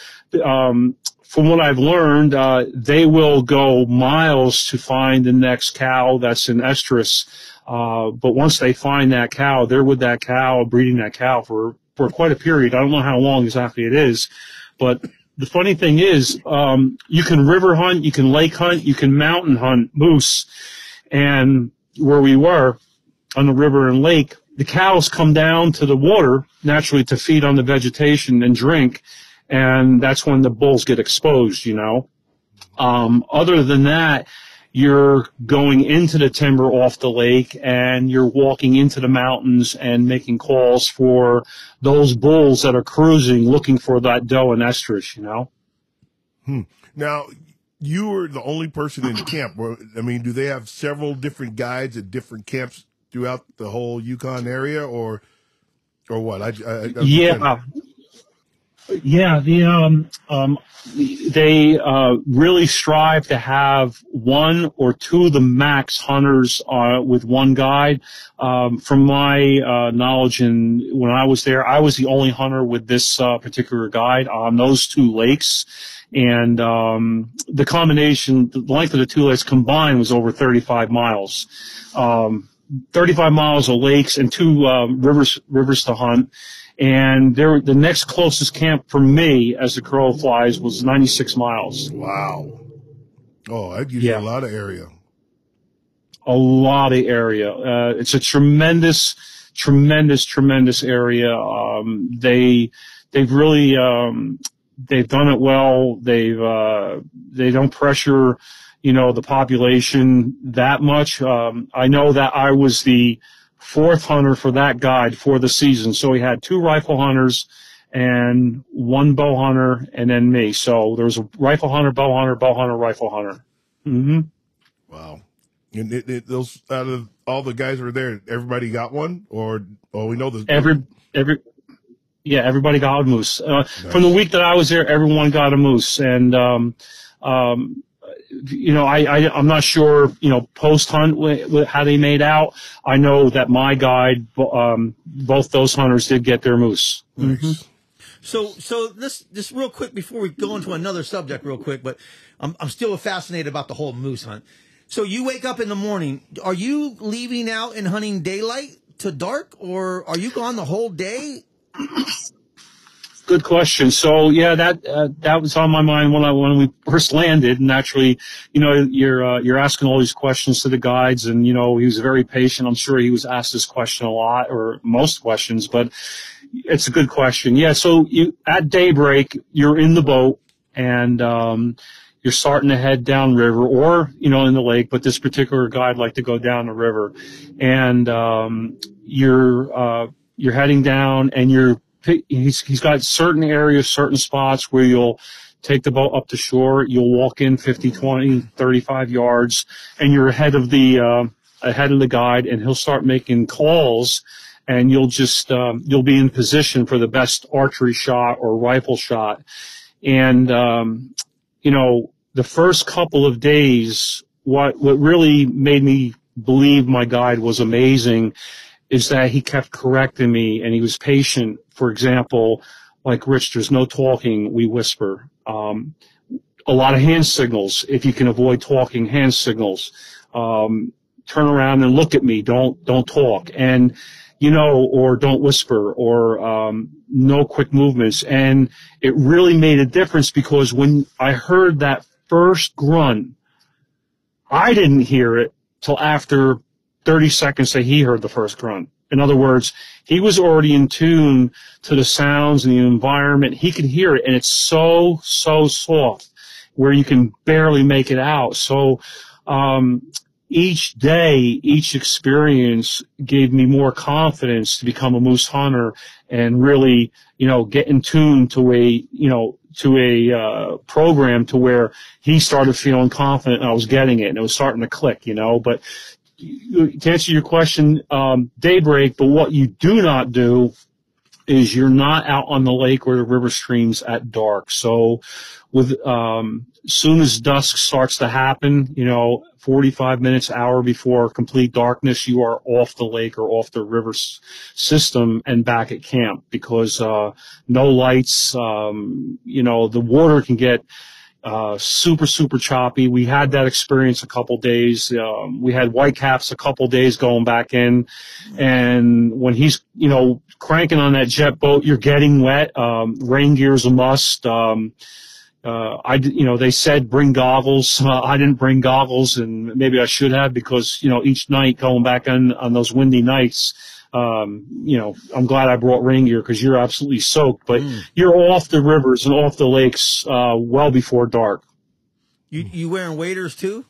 um, from what I've learned, uh, they will go miles to find the next cow that's in estrus. Uh, but once they find that cow, they're with that cow, breeding that cow for, for quite a period. I don't know how long exactly it is, but the funny thing is, um, you can river hunt, you can lake hunt, you can mountain hunt moose. And where we were on the river and lake, the cows come down to the water naturally to feed on the vegetation and drink. And that's when the bulls get exposed, you know. Um, other than that, you're going into the timber off the lake and you're walking into the mountains and making calls for those bulls that are cruising looking for that doe and estrus, you know? Hmm. Now, you were the only person in [clears throat] camp. I mean, do they have several different guides at different camps throughout the whole Yukon area or, or what? I, I, I yeah. Yeah, the um, um, they uh, really strive to have one or two of the max hunters uh, with one guide. Um, from my uh, knowledge, and when I was there, I was the only hunter with this uh, particular guide on those two lakes, and um, the combination, the length of the two lakes combined was over 35 miles. Um, 35 miles of lakes and two um, rivers rivers to hunt and there, the next closest camp for me, as the crow flies, was 96 miles. Wow. Oh, that gives yeah. you a lot of area. A lot of area. Uh, it's a tremendous, tremendous, tremendous area. Um, they, they've really, um, they've done it well. They've, uh, they don't pressure, you know, the population that much. Um, I know that I was the, fourth hunter for that guide for the season. So he had two rifle hunters and one bow hunter and then me. So there was a rifle hunter, bow hunter, bow hunter, rifle hunter. Mm-hmm. Wow. And it, it, those out of all the guys who were there, everybody got one, or oh, we know the every every yeah, everybody got a moose. Uh, nice. From the week that I was there, everyone got a moose, and um, um, you know, I, I am not sure, you know, post hunt how they made out. I know that my guide, um, both those hunters did get their moose. Mm-hmm. So, so this, just real quick before we go into another subject, real quick, but I'm, I'm still fascinated about the whole moose hunt. So you wake up in the morning. Are you leaving out and hunting daylight to dark, or are you gone the whole day? [coughs] Good question. So yeah, that uh, that was on my mind when I when we [laughs] first landed. Naturally, you know, you're uh, you're asking all these questions to the guides, and you know, he was very patient. I'm sure he was asked this question a lot, or most questions, but it's a good question. Yeah. So you at daybreak, you're in the boat, and um, you're starting to head down river, or you know, in the lake. But this particular guide liked to go down the river, and um, you're uh, you're heading down, and you're he's he's got certain areas, certain spots where you'll take the boat up to shore. You'll walk in 50, 20, 35 yards, and you're ahead of the uh, ahead of the guide, and he'll start making calls, and you'll just um, you'll be in position for the best archery shot or rifle shot, and um, you know the first couple of days, what what really made me believe my guide was amazing is that he kept correcting me and he was patient. For example, like Rich, there's no talking, we whisper. Um, a lot of hand signals. If you can avoid talking, hand signals. Um, turn around and look at me. Don't don't talk. And you know, or don't whisper, or um, no quick movements. And it really made a difference because when I heard that first grunt, I didn't hear it till after 30 seconds that he heard the first grunt. In other words, he was already in tune to the sounds and the environment. He could hear it, and it's so, so soft where you can barely make it out. So, um, each day, each experience gave me more confidence to become a moose hunter and really, you know, get in tune to a, you know, to a uh, program to where he started feeling confident and I was getting it and it was starting to click, you know. But to answer your question, um, daybreak, but what you do not do is you're not out on the lake or the river streams at dark. So with, um, soon as dusk starts to happen, you know, 45 minutes, hour before complete darkness, you are off the lake or off the river s- system and back at camp because, uh, no lights, um, you know, the water can get, uh, super, super choppy. We had that experience a couple days. Um, we had whitecaps a couple days going back in. And when he's, you know, cranking on that jet boat, you're getting wet. Um, rain gear's a must. Um, uh, I, you know, they said bring goggles. [laughs] Uh, I didn't bring goggles and maybe I should have because, you know, each night going back on, on those windy nights, um, you know, I'm glad I brought rain gear because you're absolutely soaked, but you're off the rivers and off the lakes, uh, well before dark. You you wearing waders too?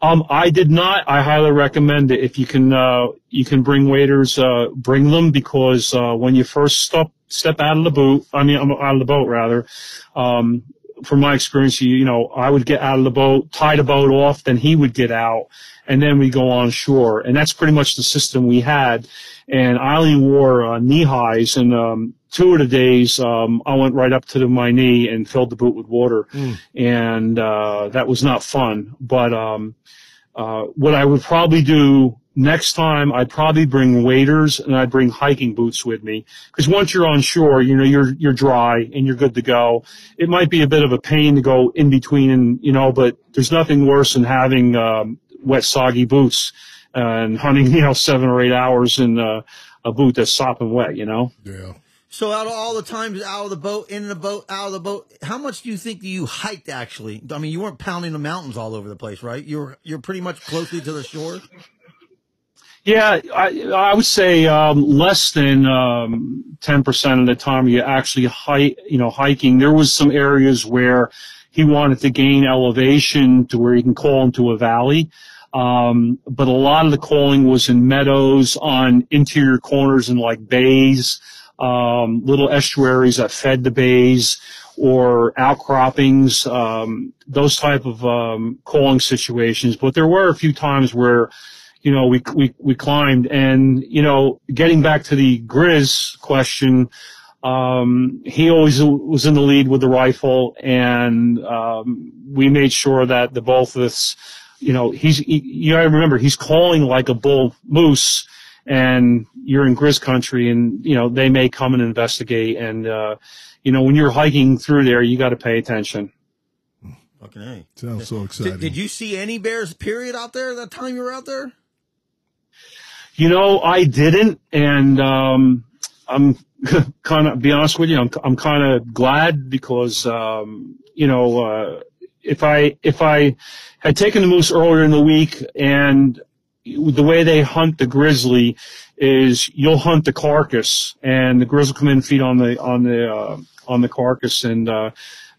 Um, I did not. I highly recommend it. If you can, uh, you can bring waders, uh, bring them because, uh, when you first step, step out of the boat, I mean, out of the boat rather, um, from my experience, you, you know, I would get out of the boat, tie the boat off, then he would get out, and then we go on shore. And that's pretty much the system we had. And I only wore uh, knee highs, and um, two of the days um, I went right up to the, my knee and filled the boot with water, and uh, that was not fun. But um, uh, what I would probably do next time, I'd probably bring waders and I'd bring hiking boots with me. Because once you're on shore, you know, you're, you're dry and you're good to go. It might be a bit of a pain to go in between and, you know, but there's nothing worse than having, um, wet, soggy boots and hunting, [laughs] you know, seven or eight hours in uh, a boot that's sopping wet, you know? Yeah. So out of all the times out of the boat, in the boat, out of the boat, how much do you think you hiked actually? I mean, you weren't pounding the mountains all over the place, right? You're you're pretty much closely to the shore. Yeah, I, I would say um, less than um, 10% of the time you actually hike, you know, hiking. There was some areas where he wanted to gain elevation to where he can call into a valley. Um, but a lot of the calling was in meadows on interior corners and like bays, um, little estuaries that fed the bays or outcroppings, um, those type of um, calling situations. But there were a few times where you know, we, we, we climbed. And, you know, getting back to the Grizz question, um, he always was in the lead with the rifle. And, um, we made sure that the both of us, you know, he's, he, you gotta remember, he's calling like a bull moose. And you're in Grizz country and, you know, they may come and investigate and, uh, you know, when you're hiking through there, you got to pay attention. Fucking A. Sounds so exciting. Did, did you see any bears period out there that time you were out there? You know, I didn't, and um, I'm [laughs] kind of be honest with you. I'm I'm kind of glad because um, you know uh, if I if I had taken the moose earlier in the week and the way they hunt the grizzly is you'll hunt the carcass and the grizzly come in and feed on the on the uh, on the carcass. And uh,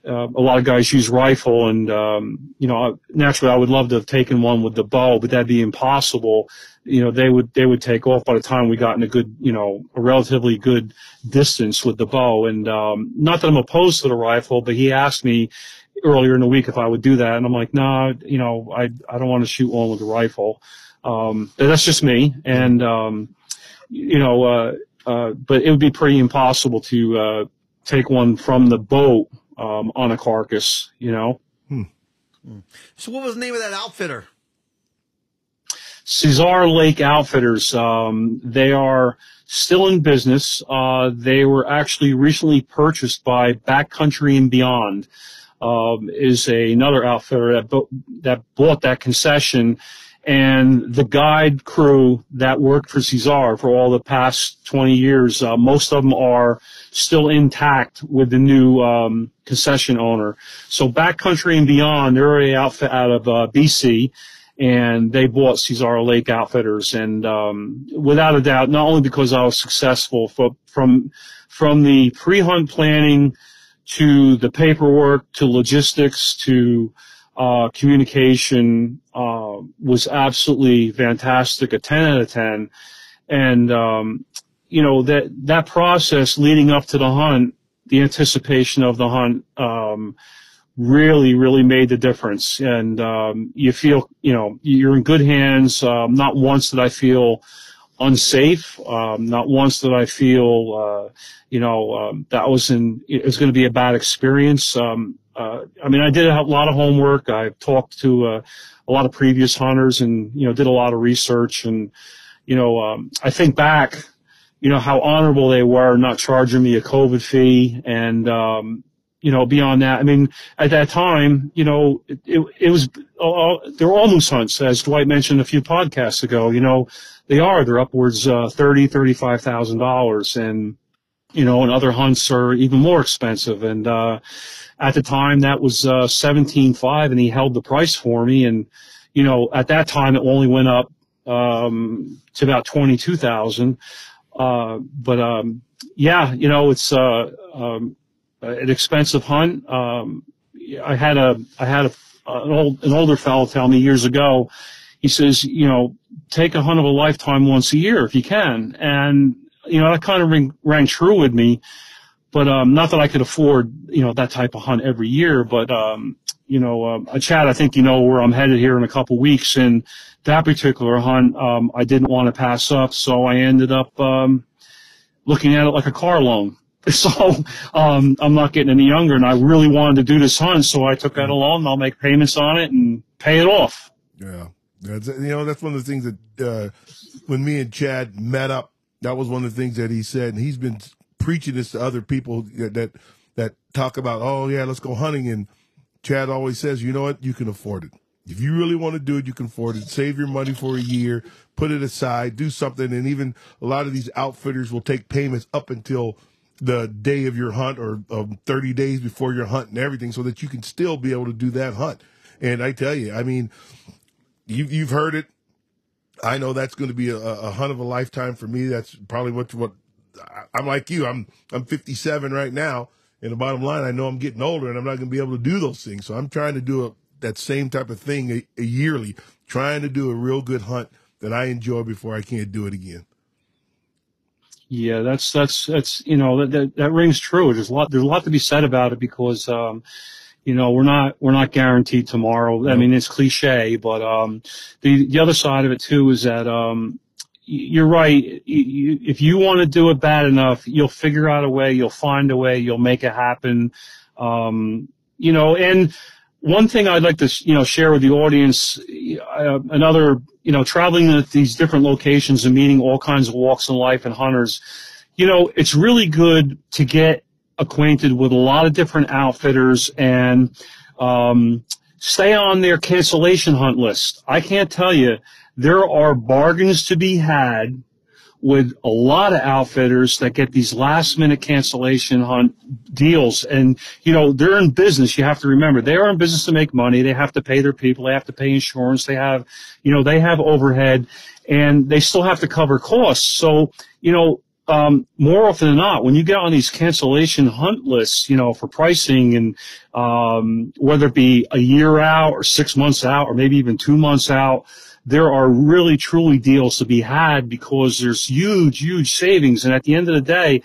uh, a lot of guys use rifle and um, you know naturally I would love to have taken one with the bow but that'd be impossible. You know they would they would take off by the time we got in a good you know a relatively good distance with the bow. And um, not that I'm opposed to the rifle but he asked me earlier in the week if I would do that and I'm like nah you know I I don't want to shoot one with a rifle. Um, that's just me. And um, you know uh, uh, but it would be pretty impossible to uh, take one from the boat um, on a carcass, you know. So what was the name of that outfitter? Cesar Lake Outfitters, um, they are still in business. Uh, they were actually recently purchased by Backcountry and Beyond, um, is a, another outfitter that, bu- that bought that concession. And the guide crew that worked for Cesar for all the past 20 years, uh, most of them are still intact with the new um, concession owner. So Backcountry and Beyond, they're a outfit out of uh, BC, and they bought Cesar Lake Outfitters. And um, without a doubt, not only because I was successful, from from the pre-hunt planning to the paperwork to logistics to uh, communication uh, was absolutely fantastic, a 10 out of 10. And, um, you know, that, that process leading up to the hunt, the anticipation of the hunt, um, really, really made the difference. And, um, you feel, you know, you're in good hands. Um, not once did I feel unsafe. Um, not once did I feel, uh, you know, um, that was in, it was going to be a bad experience. Um, uh, I mean, I did a lot of homework. I talked to uh, a lot of previous hunters and, you know, did a lot of research. And, you know, um, I think back, you know, how honorable they were not charging me a COVID fee. And, um, you know, beyond that, I mean, at that time, you know, it, it, it was, all, they're all moose hunts, as Dwight mentioned a few podcasts ago. You know, they are. They're upwards uh, thirty, thirty-five thousand dollars, and you know, and other hunts are even more expensive. And, uh, at the time that was, uh, 17.5 and he held the price for me. And, you know, at that time it only went up, um, to about 22,000. Uh, but, um, yeah, you know, it's, uh, um, an expensive hunt. Um, I had a, I had a, an old, an older fellow tell me years ago, he says, you know, take a hunt of a lifetime once a year if you can. And, you know, that kind of rang true with me. But, um, not that I could afford, you know, that type of hunt every year, but, um, you know, um, uh, Chad, I think you know where I'm headed here in a couple weeks. And that particular hunt, um, I didn't want to pass up. So I ended up, um, looking at it like a car loan. [laughs] So, um, I'm not getting any younger and I really wanted to do this hunt. So I took a loan and I'll make payments on it and pay it off. Yeah. That's, you know, that's one of the things that, uh, when me and Chad met up, that was one of the things that he said. And he's been preaching this to other people that, that talk about, oh yeah, let's go hunting. And Chad always says, you know what? You can afford it. If you really want to do it, you can afford it. Save your money for a year, put it aside, do something. And even a lot of these outfitters will take payments up until the day of your hunt or um, 30 days before your hunt and everything so that you can still be able to do that hunt. And I tell you, I mean, you, you've heard it. I know that's going to be a, a hunt of a lifetime for me. That's probably what, what I'm like you. I'm, I'm 57 right now. And the bottom line, I know I'm getting older and I'm not going to be able to do those things. So I'm trying to do a, that same type of thing a, a yearly, trying to do a real good hunt that I enjoy before I can't do it again. Yeah, that's that's that's you know that that, that rings true. There's a lot there's a lot to be said about it because um, you know we're not we're not guaranteed tomorrow. I mean it's cliche, but um, the the other side of it too is that um, you're right. You, if you want to do it bad enough, you'll figure out a way. You'll find a way. You'll make it happen. Um, you know, and one thing I'd like to you know share with the audience, uh, another you know traveling to these different locations and meeting all kinds of walks in life and hunters. You know, it's really good to get acquainted with a lot of different outfitters and um, stay on their cancellation hunt list. I can't tell you there are bargains to be had with a lot of outfitters that get these last minute cancellation hunt deals. And, you know, they're in business. You have to remember they are in business to make money. They have to pay their people. They have to pay insurance. They have, you know, they have overhead and they still have to cover costs. So, you know, um, more often than not, when you get on these cancellation hunt lists, you know, for pricing and, um, whether it be a year out or six months out or maybe even two months out, there are really truly deals to be had because there's huge, huge savings. And at the end of the day,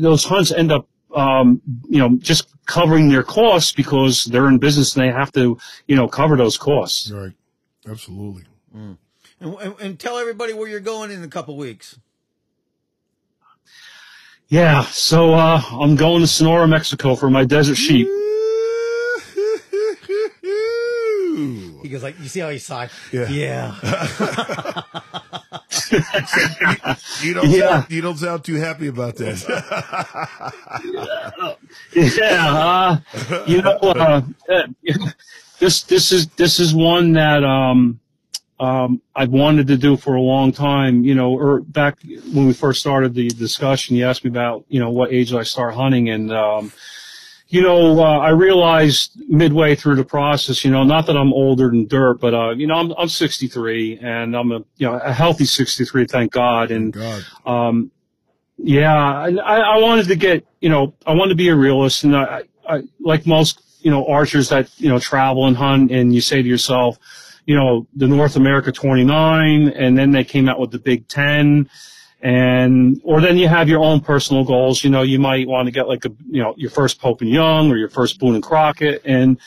those hunts end up, um, you know, just covering their costs because they're in business and they have to, you know, cover those costs. Right. Absolutely. Mm. And, and, and, tell everybody where you're going in a couple weeks. Yeah. So, uh, I'm going to Sonora, Mexico for my desert sheep. He goes like, you see how he sighed? Yeah. Yeah. [laughs] you, don't Yeah. sound, you don't sound too happy about that. [laughs] yeah, uh, you know, uh, [laughs] this this is this is one that um, um, I've wanted to do for a long time. You know, or back when we first started the discussion, you asked me about you know what age did I start hunting, and um, you know, uh, I realized midway through the process, you know, not that I'm older than dirt, but uh, you know, I'm I'm 63 and I'm a you know a healthy 63, thank God, and God. um, yeah, I, I wanted to get, you know, I wanted to be a realist, and I, I, like most, you know, archers that you know travel and hunt, and you say to yourself, you know, the North America 29, and then they came out with the Big Ten, and or then you have your own personal goals. You know, you might want to get like a, you know, your first Pope and Young or your first Boone and Crockett, and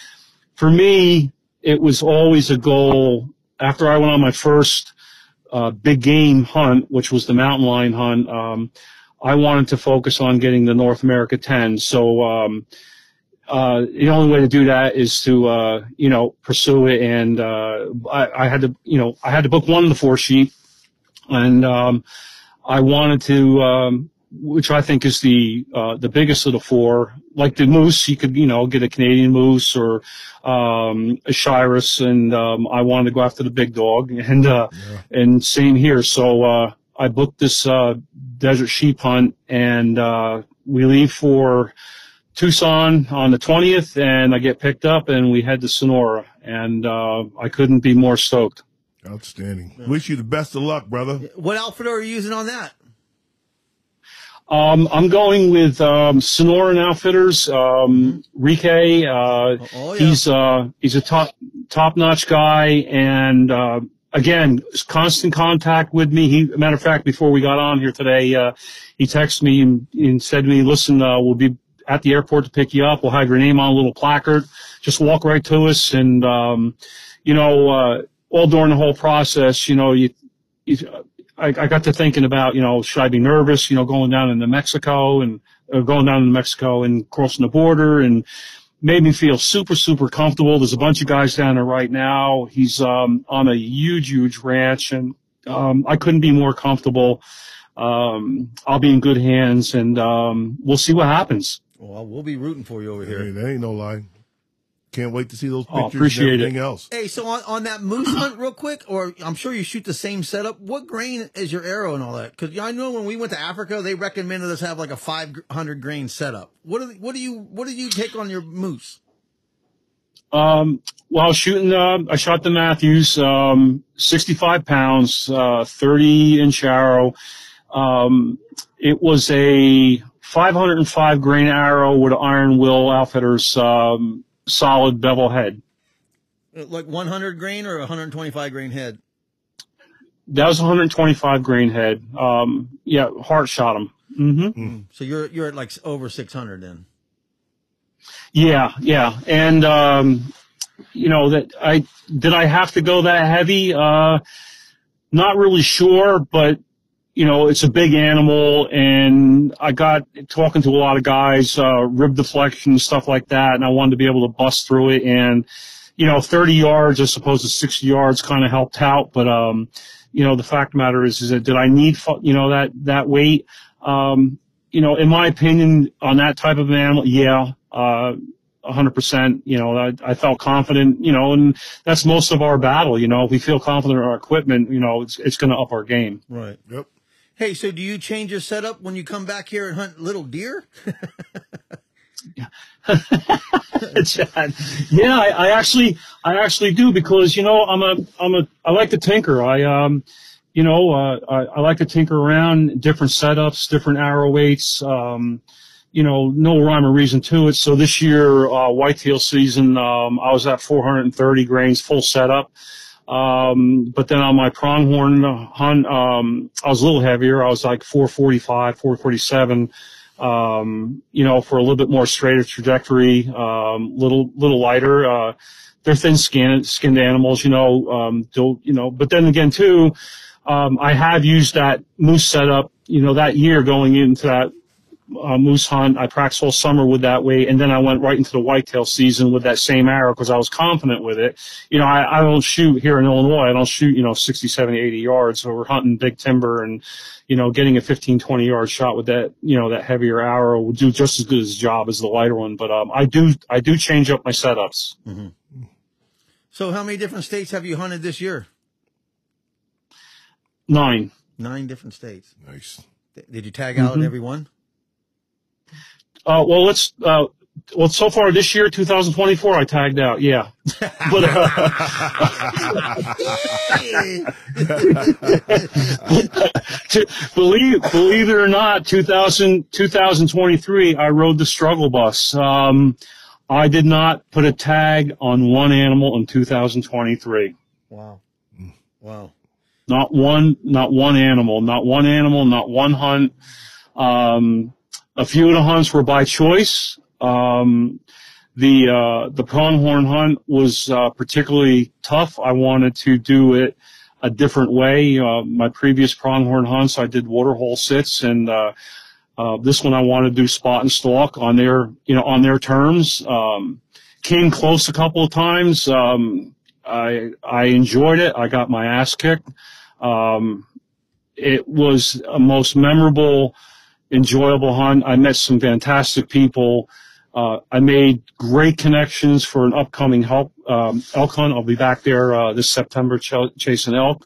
for me, it was always a goal. After I went on my first uh, big game hunt, which was the mountain lion hunt, um, I wanted to focus on getting the North America 10. So, um, uh, the only way to do that is to, uh, you know, pursue it. And, uh, I, I, had to, you know, I had to book one of the four sheep and, um, I wanted to, um, which I think is the, uh, the biggest of the four, like the moose, you could, you know, get a Canadian moose or, um, a Shiras. And, um, I wanted to go after the big dog [laughs] and, uh, Yeah. and same here. So, uh, I booked this, uh, desert sheep hunt, and uh, we leave for Tucson on the 20th, and I get picked up, and we head to Sonora, and uh, I couldn't be more stoked. Outstanding. Wish you the best of luck, brother. What outfit are you using on that? Um, I'm going with um, Sonoran Outfitters. Um, Rike, uh, Oh, yeah. he's uh, he's a top top notch guy, and uh, again, constant contact with me. He, matter of fact, before we got on here today, uh, he texted me and, and said to me, "Listen, uh, we'll be at the airport to pick you up. We'll have your name on a little placard. Just walk right to us." And um, you know, uh, all during the whole process, you know, you. you I, I got to thinking about, you know, should I be nervous, you know, going down into Mexico and uh, going down into Mexico and crossing the border and made me feel super, super comfortable. There's a bunch of guys down there right now. He's, um, on a huge, huge ranch and, um, I couldn't be more comfortable. Um, I'll be in good hands and, um, we'll see what happens. Well, we'll be rooting for you over here. Hey, here. that ain't no lie. Can't wait to see those Oh, pictures appreciate and it. everything else. Hey, so on, on that moose hunt, real quick, or I'm sure you shoot the same setup. What grain is your arrow and all that? Because I know when we went to Africa, they recommended us have like a 500 grain setup. What do what do you what do you take on your moose? Um, while shooting, uh, I shot the Mathews, um, 65 pounds, uh, 30 inch arrow. Um, it was a 505 grain arrow with Iron Will Outfitters, um, solid bevel head. Uh, Like 100 grain or 125 grain head? That was 125 grain head. Um, yeah, heart shot him. hmm So you're you're at like over 600 then. Yeah, yeah. And, um, you know, that I, did I have to go that heavy? Uh, not really sure, but, you know, it's a big animal and I got talking to a lot of guys, uh, rib deflection, stuff like that. And I wanted to be able to bust through it. And, you know, 30 yards as opposed to 60 yards kind of helped out. But, um, you know, the fact the matter is, is that did I need, you know, that, that weight? Um, you know, in my opinion, on that type of an animal, yeah, uh, 100%, you know, I, I felt confident, you know, and that's most of our battle, you know, if we feel confident in our equipment, you know, it's, it's going to up our game. Right. Yep. Hey, so do you change your setup when you come back here and hunt little deer? [laughs] Chad. yeah, I, I actually, I actually do because, you know, I'm a, I'm a, I like to tinker. I, um, you know, uh, I, I like to tinker around different setups, different arrow weights, um, you know, no rhyme or reason to it. So this year, uh, whitetail season, um, I was at 430 grains full setup. Um, but then on my pronghorn hunt, um, I was a little heavier. I was like 445, 447 um, you know, for a little bit more straighter trajectory, um, little, little lighter. Uh, they're thin skinned, skinned animals, you know, um, you know, but then again too, um, I have used that moose setup, you know, that year going into that, uh, moose hunt. I practiced all summer with that weight, and then I went right into the whitetail season with that same arrow because I was confident with it. You know, I, I don't shoot here in Illinois. I don't shoot, you know, 60, 70, 80 yards. So we're hunting big timber and, you know, getting a 15, 20 yard shot with that, you know, that heavier arrow will do just as good as job as the lighter one. But, um, I do, I do change up my setups. So how many different states have you hunted this year? Nine. Nine different states. Nice. Did you tag out Mhm. every one? Uh, well, let's, uh, well, so far this year, 2024, I tagged out. Yeah. [laughs] but, uh, to, [laughs] believe believe it or not, 2000, 2023, I rode the struggle bus. Um, I did not put a tag on one animal in 2023. wow. Wow. Not one, not one animal, not one animal, not one hunt. Um, a few of the hunts were by choice. Um, the uh, the pronghorn hunt was uh, particularly tough. I wanted to do it a different way. Uh, my previous pronghorn hunts, I did waterhole sits, and uh, uh, this one I wanted to do spot and stalk on their you know on their terms. Um, came close a couple of times. Um, I I enjoyed it. I got my ass kicked. Um, it was a most memorable, enjoyable hunt. I met some fantastic people. Uh, I made great connections for an upcoming help, um, elk hunt. I'll be back there uh, this September ch- chasing elk.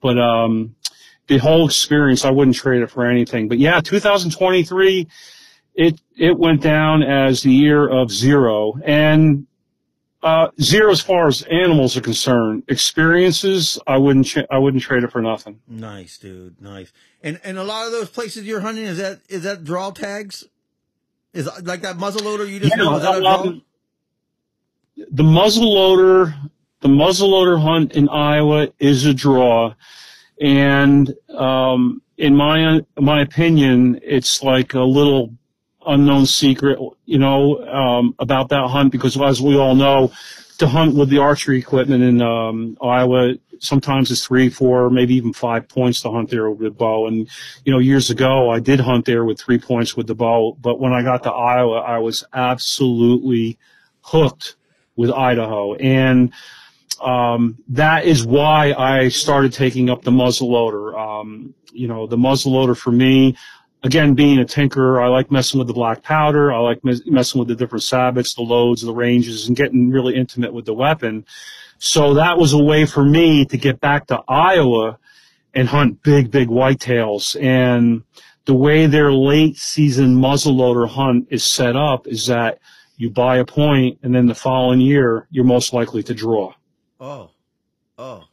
But um, the whole experience, I wouldn't trade it for anything. But yeah, 2023, it it went down as the year of zero and uh, zero as far as animals are concerned. Experiences, I wouldn't I wouldn't trade it for nothing. Nice, dude. Nice. And and a lot of those places you're hunting is that is that draw tags? Is like that muzzleloader you just Yeah, know, is that a draw? um, the muzzleloader, the muzzleloader hunt in Iowa is a draw, and um, in my my opinion, it's like a little unknown secret, you know, um, about that hunt because as we all know, to hunt with the archery equipment in um, Iowa, sometimes it's three, four, maybe even five points to hunt there with the bow. And you know, years ago, I did hunt there with three points with the bow, but when I got to Iowa, I was absolutely hooked with Idaho. And um, that is why I started taking up the muzzleloader. Um, you know, the muzzleloader for me, again, being a tinker, I like messing with the black powder. I like mes- messing with the different sabots, the loads, the ranges, and getting really intimate with the weapon. So that was a way for me to get back to Iowa and hunt big, big whitetails. And the way their late season muzzleloader hunt is set up is that you buy a point and then the following year you're most likely to draw. Oh, oh,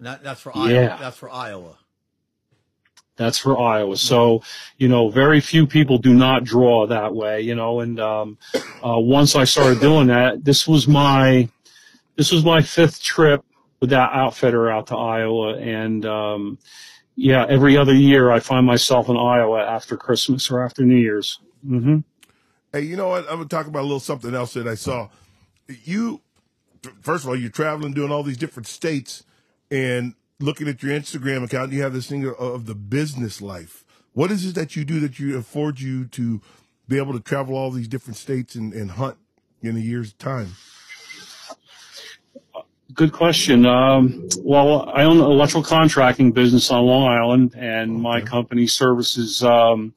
that, that's for Iowa. Yeah. That's for Iowa. That's for Iowa. So, you know, very few people do not draw that way, you know, and, um, uh, once I started doing that, this was my, this was my fifth trip with that outfitter out to Iowa. And, um, yeah, every other year I find myself in Iowa after Christmas or after New Year's. hmm Hey, you know what? I'm gonna talk about a little something else that I saw. You, first of all, you're traveling, doing all these different states, and looking at your Instagram account. You have this thing of, of the business life. What is it that you do that you afford you to be able to travel all these different states and, and hunt in a year's time? Good question. Um, well, I own an electrical contracting business on Long Island, and my company services um,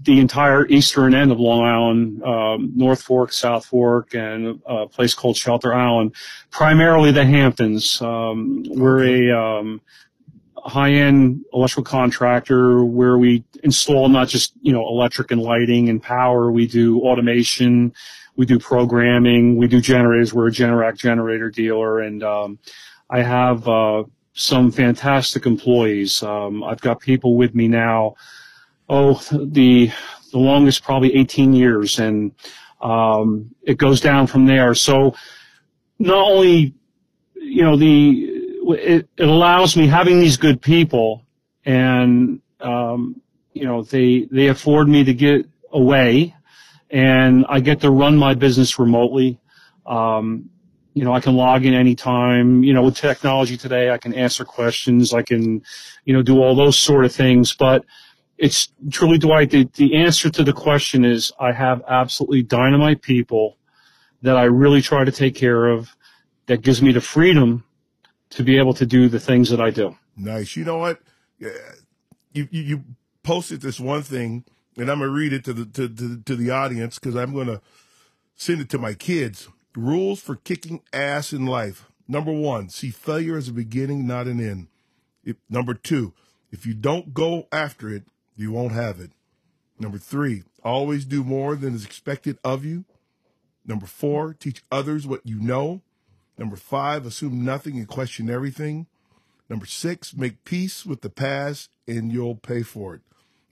the entire eastern end of Long Island, um, North Fork, South Fork, and a place called Shelter Island. Primarily the Hamptons. Um, we're a um, high-end electrical contractor where we install not just you know electric and lighting and power. We do automation, we do programming, we do generators. We're a Generac generator dealer, and um, I have uh, some fantastic employees. Um, I've got people with me now. Oh, the the longest probably 18 years, and um, it goes down from there. So not only you know the it, it allows me having these good people and um, you know they they afford me to get away and I get to run my business remotely. Um, you know, I can log in anytime. You know, with technology today, I can answer questions. I can, you know, do all those sort of things. But it's truly, Dwight, the, the answer to the question is I have absolutely dynamite people that I really try to take care of that gives me the freedom to be able to do the things that I do. Nice. You know what? You you, you posted this one thing, and I'm gonna read it to the to to, to the audience because I'm gonna send it to my kids. Rules for kicking ass in life. Number one, see failure as a beginning, not an end. If, number two, if you don't go after it, you won't have it. Number three, always do more than is expected of you. Number four, teach others what you know. Number five, assume nothing and question everything. Number six, make peace with the past and you'll pay for it.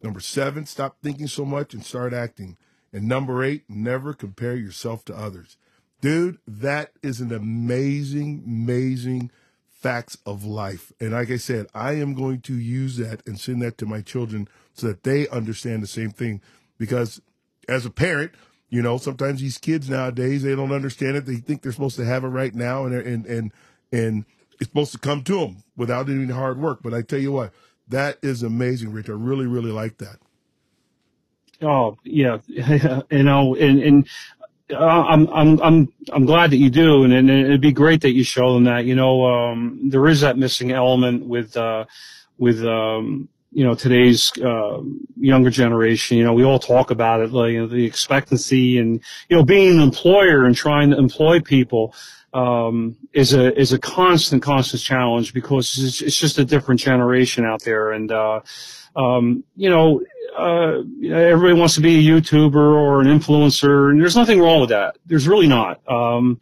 Number seven, stop thinking so much and start acting. And number eight, never compare yourself to others. Dude, that is an amazing, amazing facts of life. And like I said, I am going to use that and send that to my children so that they understand the same thing. Because as a parent, you know, sometimes these kids nowadays they don't understand it. They think they're supposed to have it right now, and and and and it's supposed to come to them without any hard work. But I tell you what, that is amazing, Rich. I really, really like that. Oh yeah, [laughs] you know, and and uh, I'm I'm I'm I'm glad that you do, and, and it'd be great that you show them that. You know, um, there is that missing element with uh, with um, you know today's uh, younger generation. You know, we all talk about it, like you know, the expectancy, and you know, being an employer and trying to employ people. um, is a is a constant constant challenge because it's, it's just a different generation out there, and uh, um, you know, uh, everybody wants to be a YouTuber or an influencer, and there's nothing wrong with that. There's really not. Um,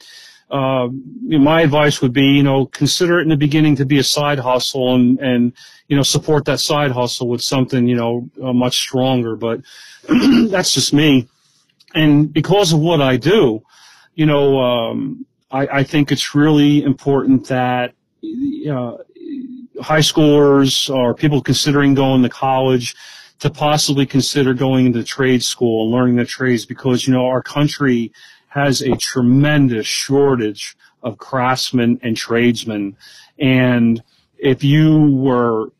uh, you know, my advice would be, you know, consider it in the beginning to be a side hustle, and and you know, support that side hustle with something, you know, uh, much stronger. But [clears throat] that's just me, and because of what I do, you know. Um, I, I think it's really important that uh, high schoolers or people considering going to college to possibly consider going into trade school and learning the trades because, you know, our country has a tremendous shortage of craftsmen and tradesmen. And if you were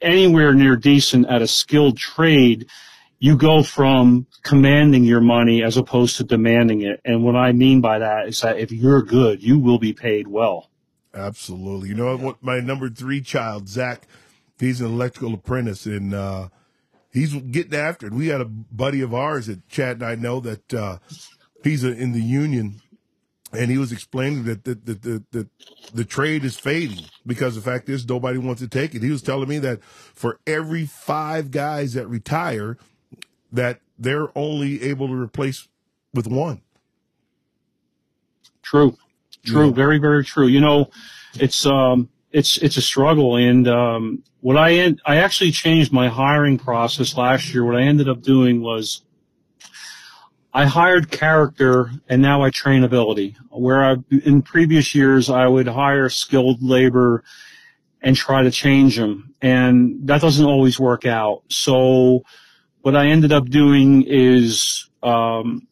anywhere near decent at a skilled trade, you go from commanding your money as opposed to demanding it. And what I mean by that is that if you're good, you will be paid well. Absolutely. You know? My number three child, Zach, he's an electrical apprentice and, uh, he's getting after it. We had a buddy of ours that Chad and I know that, uh, he's a, in the union and he was explaining that the, the, the, the, the trade is fading because the fact is nobody wants to take it. He was telling me that for every five guys that retire, that they're only able to replace with one. True, true, yeah. very, very true. You know, it's um, it's it's a struggle, and um, what I end, I actually changed my hiring process last year. What I ended up doing was I hired character and now I train ability. Where I, in previous years, I would hire skilled labor and try to change them. And that doesn't always work out. So what I ended up doing is um,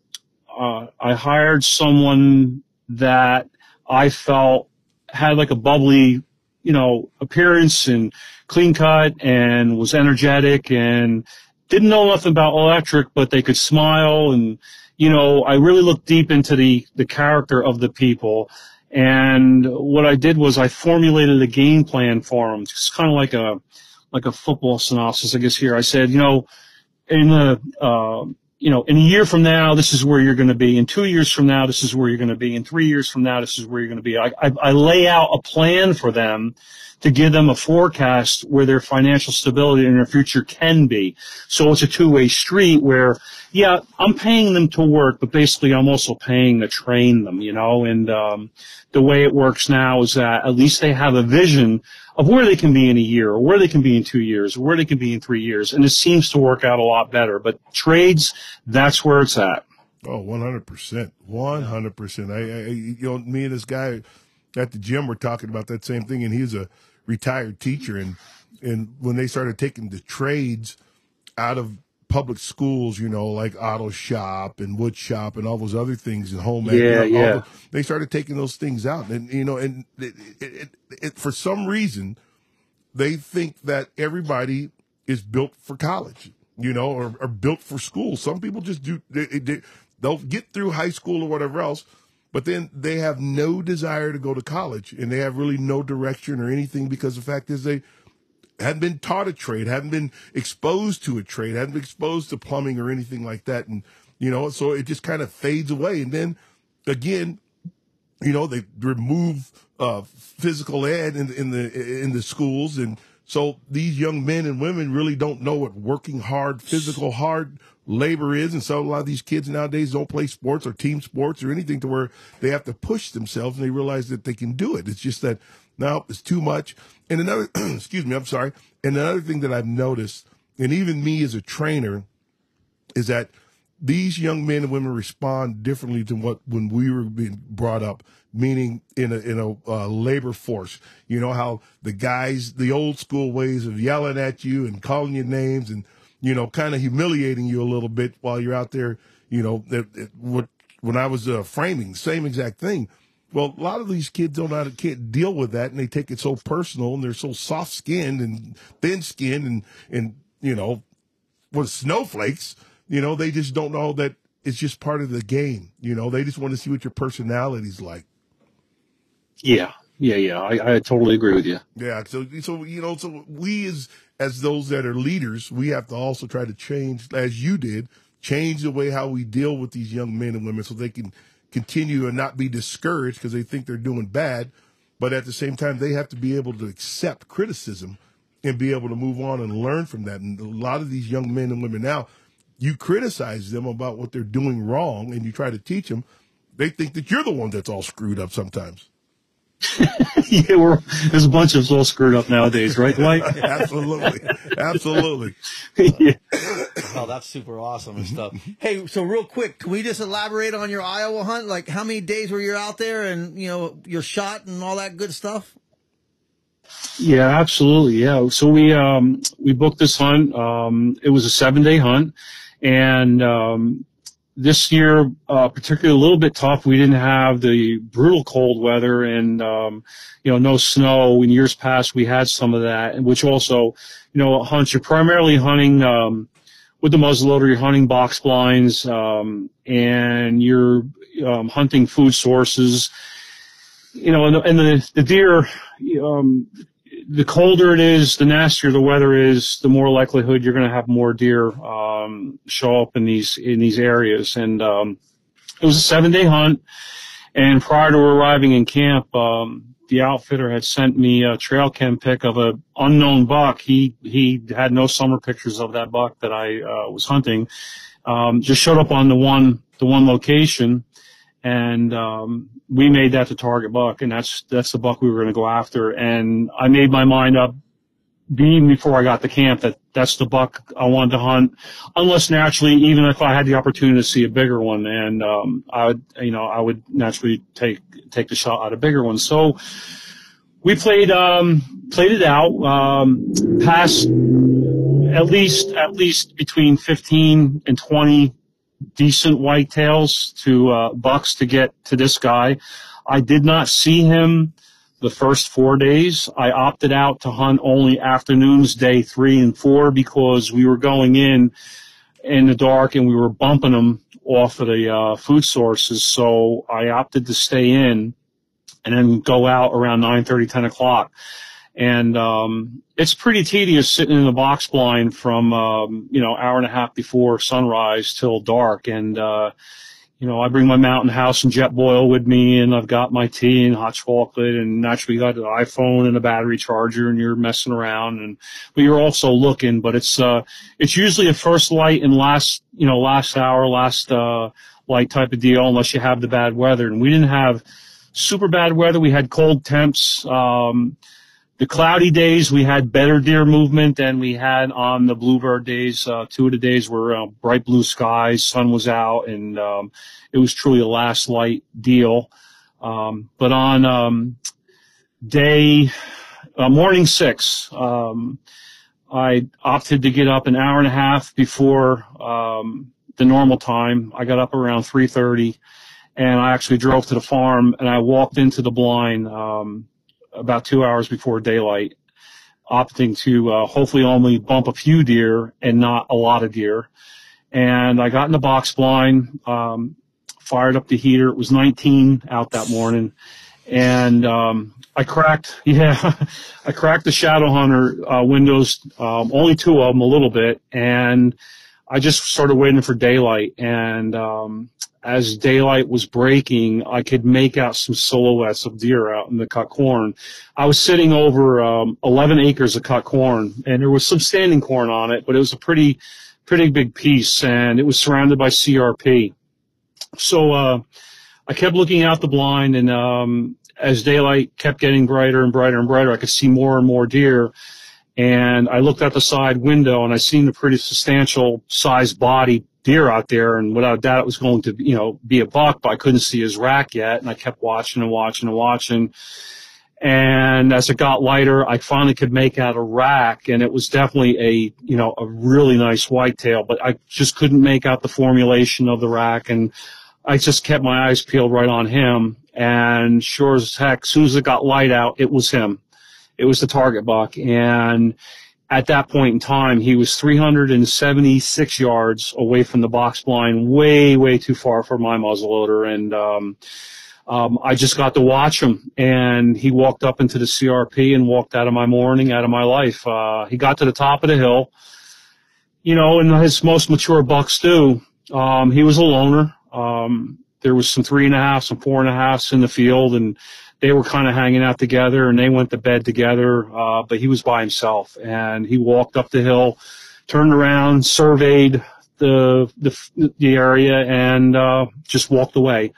uh, I hired someone that I felt had like a bubbly, you know, appearance and clean cut and was energetic and didn't know nothing about electric, but they could smile and, you know, I really looked deep into the, the character of the people. And what I did was I formulated a game plan for them, just kind of like a, like a football synopsis, I guess here. I said, you know, in the, uh, you know in a year from now this is where you're going to be. In two years from now this is where you're going to be. In three years from now this is where you're going to be. I, I, I lay out a plan for them to give them a forecast where their financial stability in their future can be. So it's a two-way street where yeah i'm paying them to work but basically i'm also paying to train them you know? And um, the way it works now is that at least they have a vision of where they can be in a year or where they can be in two years or where they can be in three years. And it seems to work out a lot better. But trades, that's where it's at. Oh, 100%. 100%. I, I, you know, me and this guy at the gym were talking about that same thing, and he's a retired teacher. And, and when they started taking the trades out of public schools, you know, like auto shop and wood shop and all those other things and home. Yeah, you know, yeah. The, they started taking those things out, and you know, and it, it, it, for some reason, they think that everybody is built for college, you know, or, or built for school. Some people just do. They, they, they'll get through high school or whatever else. But then they have no desire to go to college and they have really no direction or anything because the fact is they hadn't been taught a trade, hadn't been exposed to a trade, hadn't been exposed to plumbing or anything like that. And, you know, so it just kind of fades away. And then again, you know, they remove uh, physical ed in, in the in the schools, and so these young men and women really don't know what working hard, physical hard labor is, and so a lot of these kids nowadays don't play sports or team sports or anything to where they have to push themselves, and they realize that they can do it. It's just that now it's too much. And another, [clears throat] excuse me, I'm sorry. And another thing that I've noticed, and even me as a trainer, is that these young men and women respond differently to what when we were being brought up, meaning in a in a uh, labor force. You know how the guys, the old school ways of yelling at you and calling you names and you know kind of humiliating you a little bit while you're out there. You know, that, what when I was uh, framing, same exact thing. Well, a lot of these kids don't know how to, can't deal with that, and they take it so personal, and they're so soft skinned and thin skinned, and and you know, with snowflakes, you know, they just don't know that it's just part of the game. You know, they just want to see what your personality's like. Yeah, yeah, yeah. I, I totally agree with you. Yeah. So, so you know, so we as as those that are leaders, we have to also try to change, as you did, change the way how we deal with these young men and women, so they can continue to not be discouraged because they think they're doing bad. But at the same time, they have to be able to accept criticism and be able to move on and learn from that. And a lot of these young men and women now, you criticize them about what they're doing wrong and you try to teach them. They think that you're the one that's all screwed up sometimes. [laughs] yeah, we're, there's a bunch of us all screwed up nowadays, right, Dwight? [laughs] absolutely, absolutely. [laughs] yeah. Oh, that's super awesome and stuff. hey, so real quick, can we just elaborate on your Iowa hunt? Like, how many days were you out there, and you know your shot and all that good stuff? Yeah, absolutely. Yeah. So we um, we booked this hunt. Um, it was a seven day hunt, and um, this year, uh, particularly a little bit tough. We didn't have the brutal cold weather and, um, you know, no snow. In years past, we had some of that, which also, you know, hunts, you're primarily hunting, um, with the muzzleloader, you're hunting box blinds, um, and you're, um, hunting food sources, you know, and the, and the, the deer, um, the colder it is, the nastier the weather is, the more likelihood you're going to have more deer um, show up in these in these areas. And um, it was a seven day hunt. And prior to arriving in camp, um, the outfitter had sent me a trail cam pic of a unknown buck. He he had no summer pictures of that buck that I uh, was hunting. Um, just showed up on the one the one location, and um, we made that the target buck, and that's that's the buck we were going to go after. And I made my mind up, even before I got to camp, that that's the buck I wanted to hunt, unless naturally, even if I had the opportunity to see a bigger one, and um, I would, you know, I would naturally take take the shot at a bigger one. So we played um, played it out, um, past at least at least between 15 and 20 decent whitetails to uh, bucks to get to this guy. I did not see him the first four days. I opted out to hunt only afternoons, day three and four, because we were going in in the dark and we were bumping them off of the uh, food sources. So I opted to stay in and then go out around 9 30, 10 o'clock and um, it's pretty tedious sitting in the box blind from um, you know hour and a half before sunrise till dark. And uh, you know I bring my mountain house and Jetboil with me and I've got my tea and hot chocolate and naturally got an iPhone and a battery charger and you're messing around and but you're also looking but it's uh it's usually a first light and last you know last hour last uh light type of deal unless you have the bad weather. And we didn't have super bad weather. We had cold temps um the cloudy days we had better deer movement than we had on the bluebird days. Uh, two of the days were uh, bright blue skies, sun was out, and um, it was truly a last light deal. Um, but on um, day uh, morning six, um, I opted to get up an hour and a half before um, the normal time. I got up around three thirty, and I actually drove to the farm and I walked into the blind. About two hours before daylight, opting to uh, hopefully only bump a few deer and not a lot of deer. And I got in the box blind, um, fired up the heater. It was 19 out that morning, and um, I cracked. [laughs] Yeah, I cracked the Shadow Hunter uh, windows, um, only two of them, a little bit, and I just started waiting for daylight. And um, as daylight was breaking, I could make out some silhouettes of deer out in the cut corn. I was sitting over um, 11 acres of cut corn, and there was some standing corn on it, but it was a pretty, pretty big piece, and it was surrounded by CRP. So uh, I kept looking out the blind, and um, as daylight kept getting brighter and brighter and brighter, I could see more and more deer. And I looked out the side window, and I seen a pretty substantial sized body deer out there, and without doubt it was going to, you know, be a buck, but I couldn't see his rack yet, and I kept watching and watching and watching. And as it got lighter, I finally could make out a rack, and it was definitely a, you know, a really nice whitetail, but I just couldn't make out the formulation of the rack, and I just kept my eyes peeled right on him. And sure as heck, as soon as it got light out, it was him. It was the target buck, and at that point in time, he was 376 yards away from the box blind, way, way too far for my muzzleloader. And, um, um, I just got to watch him and he walked up into the CRP and walked out of my morning, out of my life. Uh, he got to the top of the hill, you know, and his most mature bucks do. Um, he was a loner. Um, there was some three and a half, some four and a halfs in the field, and they were kind of hanging out together, and they went to bed together. Uh, but he was by himself, and he walked up the hill, turned around, surveyed the the, the area, and uh, just walked away.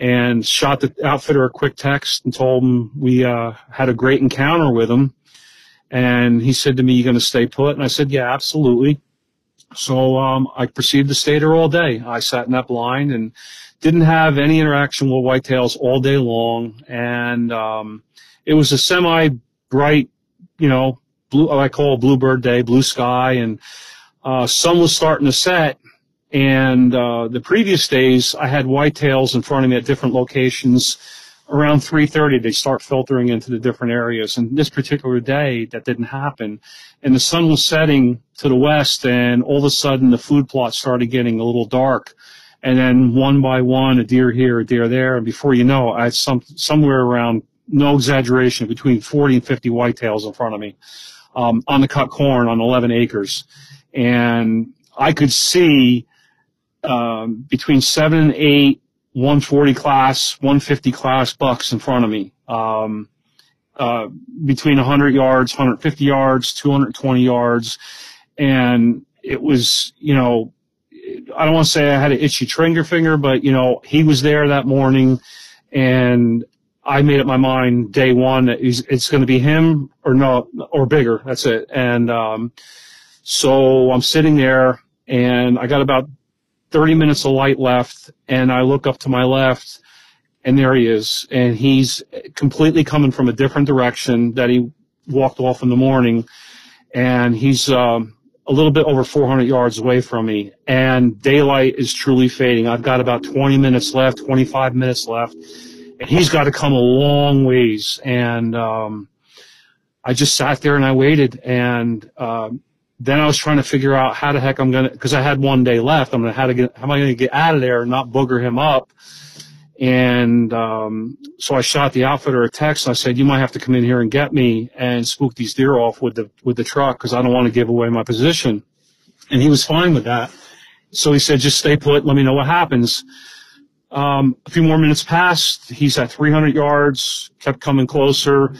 And shot the outfitter a quick text and told him we uh, had a great encounter with him. And he said to me, "You going to stay put?" And I said, "Yeah, absolutely." So um, I proceeded to stay there all day. I sat in that blind and didn't have any interaction with whitetails all day long. And um, it was a semi bright, you know, blue, I call it bluebird day, blue sky, and uh, sun was starting to set. And uh, the previous days, I had whitetails in front of me at different locations. Around 3:30, they start filtering into the different areas. And this particular day, that didn't happen. And the sun was setting to the west, and all of a sudden, the food plot started getting a little dark. And then one by one, a deer here, a deer there, and before you know, I had some somewhere around, no exaggeration, between 40 and 50 whitetails in front of me um, on the cut corn on 11 acres, and I could see um, between seven and eight 140 class, 150 class bucks in front of me. Um, uh, between 100 yards, 150 yards, 220 yards, and it was, you know, I don't want to say I had an itchy trigger finger, but you know, he was there that morning, and I made up my mind day one that it's going to be him or no or bigger. That's it. And um, so I'm sitting there, and I got about 30 minutes of light left, and I look up to my left, and there he is, and he's completely coming from a different direction that he walked off in the morning, and he's um, a little bit over 400 yards away from me, and daylight is truly fading. I've got about 20 minutes left, 25 minutes left, and he's got to come a long ways. And um, I just sat there and I waited, and um, then I was trying to figure out how the heck I'm gonna, because I had one day left. I'm gonna how to get, how am I gonna get out of there and not booger him up? And um, so I shot the outfitter a text. And I said, "You might have to come in here and get me and spook these deer off with the with the truck because I don't want to give away my position." And he was fine with that. So he said, "Just stay put. Let me know what happens." Um, a few more minutes passed. He's at 300 yards. Kept coming closer,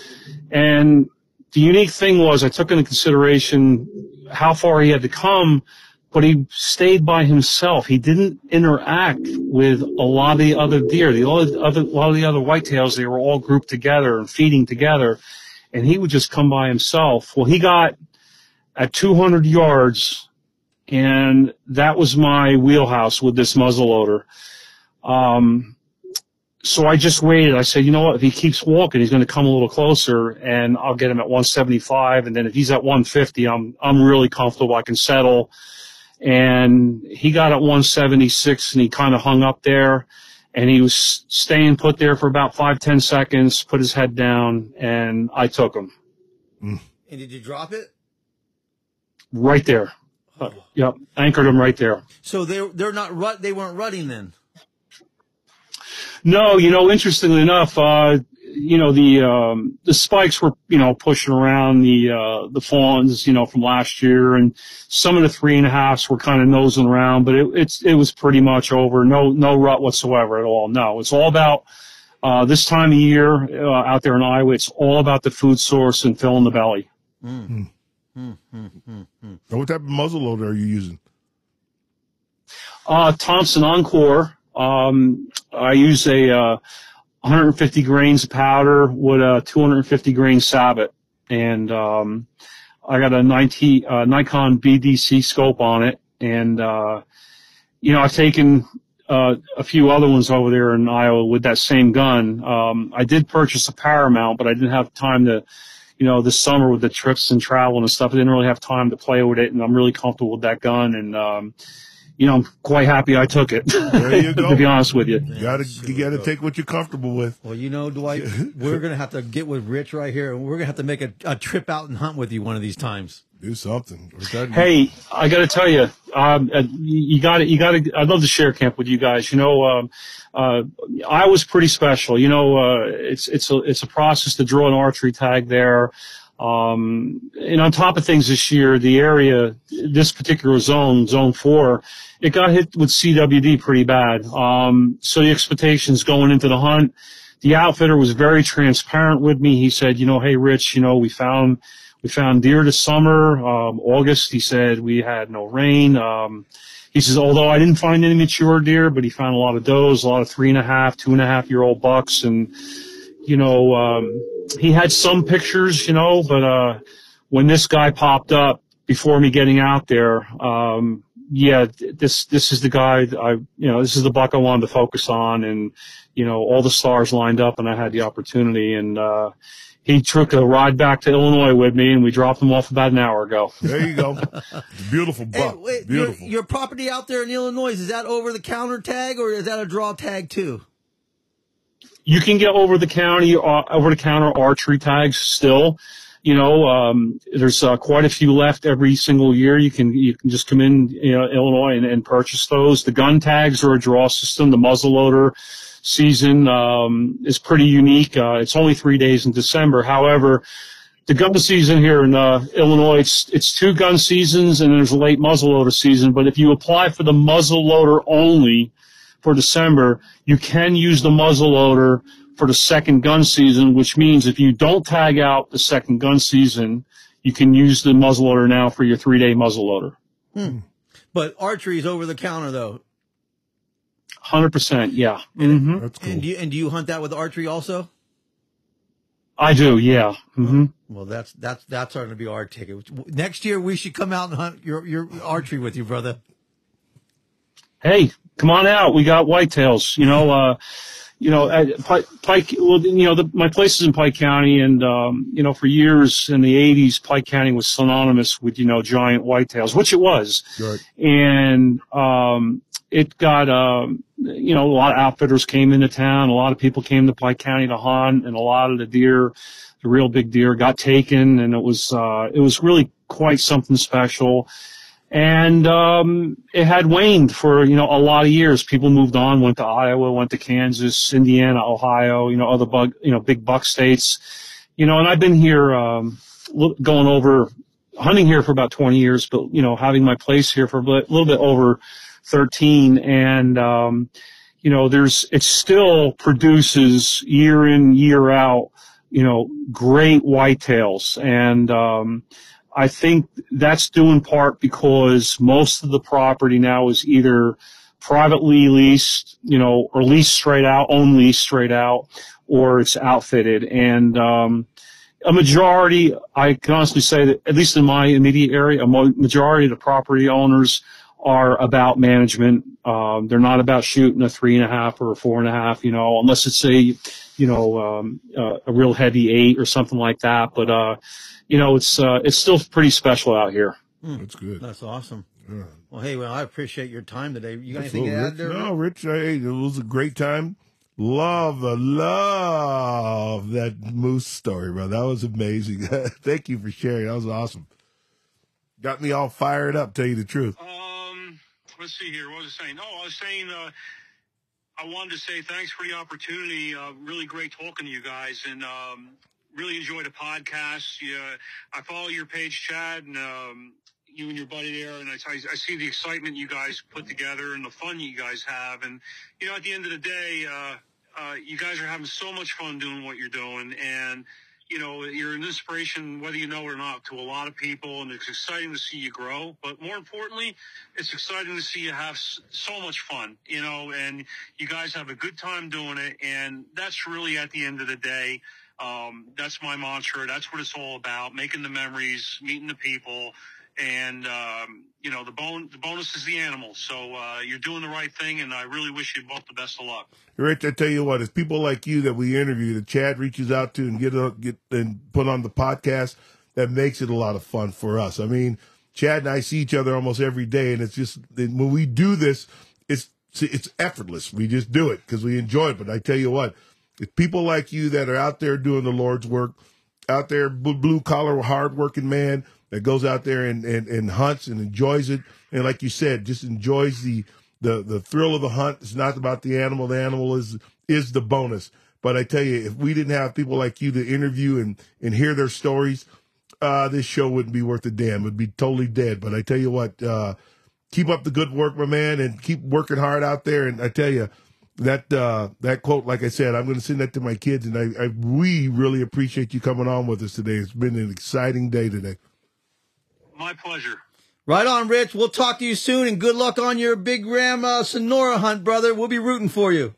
and the unique thing was I took into consideration how far he had to come but he stayed by himself. He didn't interact with a lot of the other deer. The other, a lot of the other whitetails, they were all grouped together and feeding together, and he would just come by himself. Well, he got at 200 yards, and that was my wheelhouse with this muzzleloader. Um, so I just waited. I said, you know what? If he keeps walking, he's going to come a little closer, and I'll get him at 175. And then if he's at 150, I'm I'm really comfortable. I can settle and he got at 176 and he kind of hung up there and he was staying put there for about five ten seconds put his head down and i took him and did you drop it right there uh, yep anchored him right there so they're they're not rut they weren't rutting then no you know interestingly enough uh you know the um, the spikes were you know pushing around the uh, the fawns you know from last year, and some of the three and a halfs were kind of nosing around, but it, it's it was pretty much over. No no rut whatsoever at all. No, it's all about uh, this time of year uh, out there in Iowa. It's all about the food source and filling the belly. Mm. Mm, mm, what type of muzzleloader are you using? Uh, Thompson Encore. Um, I use a uh, 150 grains of powder with a 250 grain sabot. And, um, I got a 90, uh, Nikon BDC scope on it. And, uh, you know, I've taken, uh, a few other ones over there in Iowa with that same gun. Um, I did purchase a Paramount, but I didn't have time to, you know, this summer with the trips and travel and stuff, I didn't really have time to play with it. And I'm really comfortable with that gun. And, um, you know, I'm quite happy I took it. There you [laughs] go. to be honest with you. You gotta, you gotta take what you're comfortable with. Well, you know, Dwight, [laughs] we're gonna have to get with Rich right here, and we're gonna have to make a, a trip out and hunt with you one of these times. Do something. Hey, I got to tell you, um, uh, you got to, you got to. I'd love to share camp with you guys. You know, um, uh, I was pretty special. You know, uh, it's it's a it's a process to draw an archery tag there. Um, and on top of things this year, the area, this particular zone, zone four, it got hit with CWD pretty bad. Um, so the expectations going into the hunt, the outfitter was very transparent with me. He said, you know, hey, Rich, you know, we found, we found deer this summer. Um, August, he said we had no rain. Um, he says, although I didn't find any mature deer, but he found a lot of does, a lot of three and a half, two and a half year old bucks. And, you know, um, he had some pictures, you know, but, uh, when this guy popped up before me getting out there, um, yeah, this, this is the guy I, you know, this is the buck I wanted to focus on. And, you know, all the stars lined up and I had the opportunity and, uh, he took a ride back to Illinois with me, and we dropped him off about an hour ago. [laughs] There you go. Beautiful buck. Hey, wait, Beautiful. Your, your property out there in Illinois is that over the counter tag or is that a draw tag too? You can get over the county, uh, over the counter archery tags still. You know, um, there's uh, quite a few left every single year. You can you can just come in, you know, Illinois and, and purchase those. The gun tags are a draw system. The muzzleloader season um, is pretty unique. Uh, it's only three days in December. However, the gun season here in uh, Illinois, it's, it's two gun seasons and there's a late muzzleloader season. But if you apply for the muzzleloader only for December, you can use the muzzleloader for the second gun season, which means if you don't tag out the second gun season, you can use the muzzleloader now for your three day muzzleloader. Hmm. But archery is over the counter though. Hundred percent, yeah. Mm-hmm. That's cool. And do you, and do you hunt that with archery also? I do, yeah. Mm-hmm. Well, that's that's that's going to be our ticket. Next year, we should come out and hunt your your archery with you, brother. Hey, come on out. We got whitetails. You know, uh, you know, at Pike. Well, you know, the, my place is in Pike County, and um, you know, for years in the '80s, Pike County was synonymous with you know giant whitetails, which it was. Right. And um, it got, um, you know, a lot of outfitters came into town. A lot of people came to Pike County to hunt, and a lot of the deer, the real big deer, got taken, and it was uh, it was really quite something special. And um, it had waned for you know a lot of years. People moved on, went to Iowa, went to Kansas, Indiana, Ohio, you know, other bug, you know, big buck states. You know, and I've been here um, going over hunting here for about 20 years, but you know, having my place here for a little bit over 13 and um, you know there's it still produces year in year out you know great whitetails and um, I think that's due in part because most of the property now is either privately leased, you know, or leased straight out, own lease straight out, or it's outfitted. And um, a majority, I can honestly say that, at least in my immediate area, a majority of the property owners are about management. Um, they're not about shooting a three and a half or a four and a half, you know, unless it's a, you know, um, uh, a real heavy eight or something like that. But, uh, you know, it's, uh, it's still pretty special out here. That's good. That's awesome. Yeah. Well, hey, well, I appreciate your time today. You got So, anything to add Rich, there? no, Rich, hey, it was a great time. Love, uh, love that moose story, bro. That was amazing. [laughs] Thank you for sharing. That was awesome. Got me all fired up, tell you the truth. Um, let's see here. What was I saying? Oh, I was saying, uh, I wanted to say thanks for the opportunity. Uh, really great talking to you guys and, um, really enjoyed the podcast. Yeah, I follow your page, Chad, and, um, you and your buddy there, and I, I, see the excitement you guys put together and the fun you guys have. And, you know, at the end of the day, uh, uh, you guys are having so much fun doing what you're doing. And, you know, you're an inspiration, whether you know it or not, to a lot of people, and it's exciting to see you grow. But more importantly, it's exciting to see you have so much fun, you know, and you guys have a good time doing it. And that's really at the end of the day, um, that's my mantra. That's what it's all about: making the memories, meeting the people, and um, you know, the bone. The bonus is the animal. So uh, you're doing the right thing, and I really wish you both the best of luck. Rich, I tell you what, it's people like you that we interview that Chad reaches out to and get get and put on the podcast that makes it a lot of fun for us. I mean, Chad and I see each other almost every day, and it's just when we do this, it's it's effortless. We just do it because we enjoy it. But I tell you what, it's people like you that are out there doing the Lord's work, out there blue collar, hard working man that goes out there and, and, and hunts and enjoys it. And like you said, just enjoys the, the, the thrill of the hunt. It's not about the animal. The animal is, is the bonus. But I tell you, if we didn't have people like you to interview and, and hear their stories, uh, this show wouldn't be worth a damn. It'd be totally dead. But I tell you what, uh, keep up the good work, my man, and keep working hard out there. And I tell you, that uh, that quote, like I said, I'm going to send that to my kids, and I, I we really appreciate you coming on with us today. It's been an exciting day today. My pleasure. Right on, Rich. We'll talk to you soon, and good luck on your big ram uh, Sonora hunt, brother. We'll be rooting for you.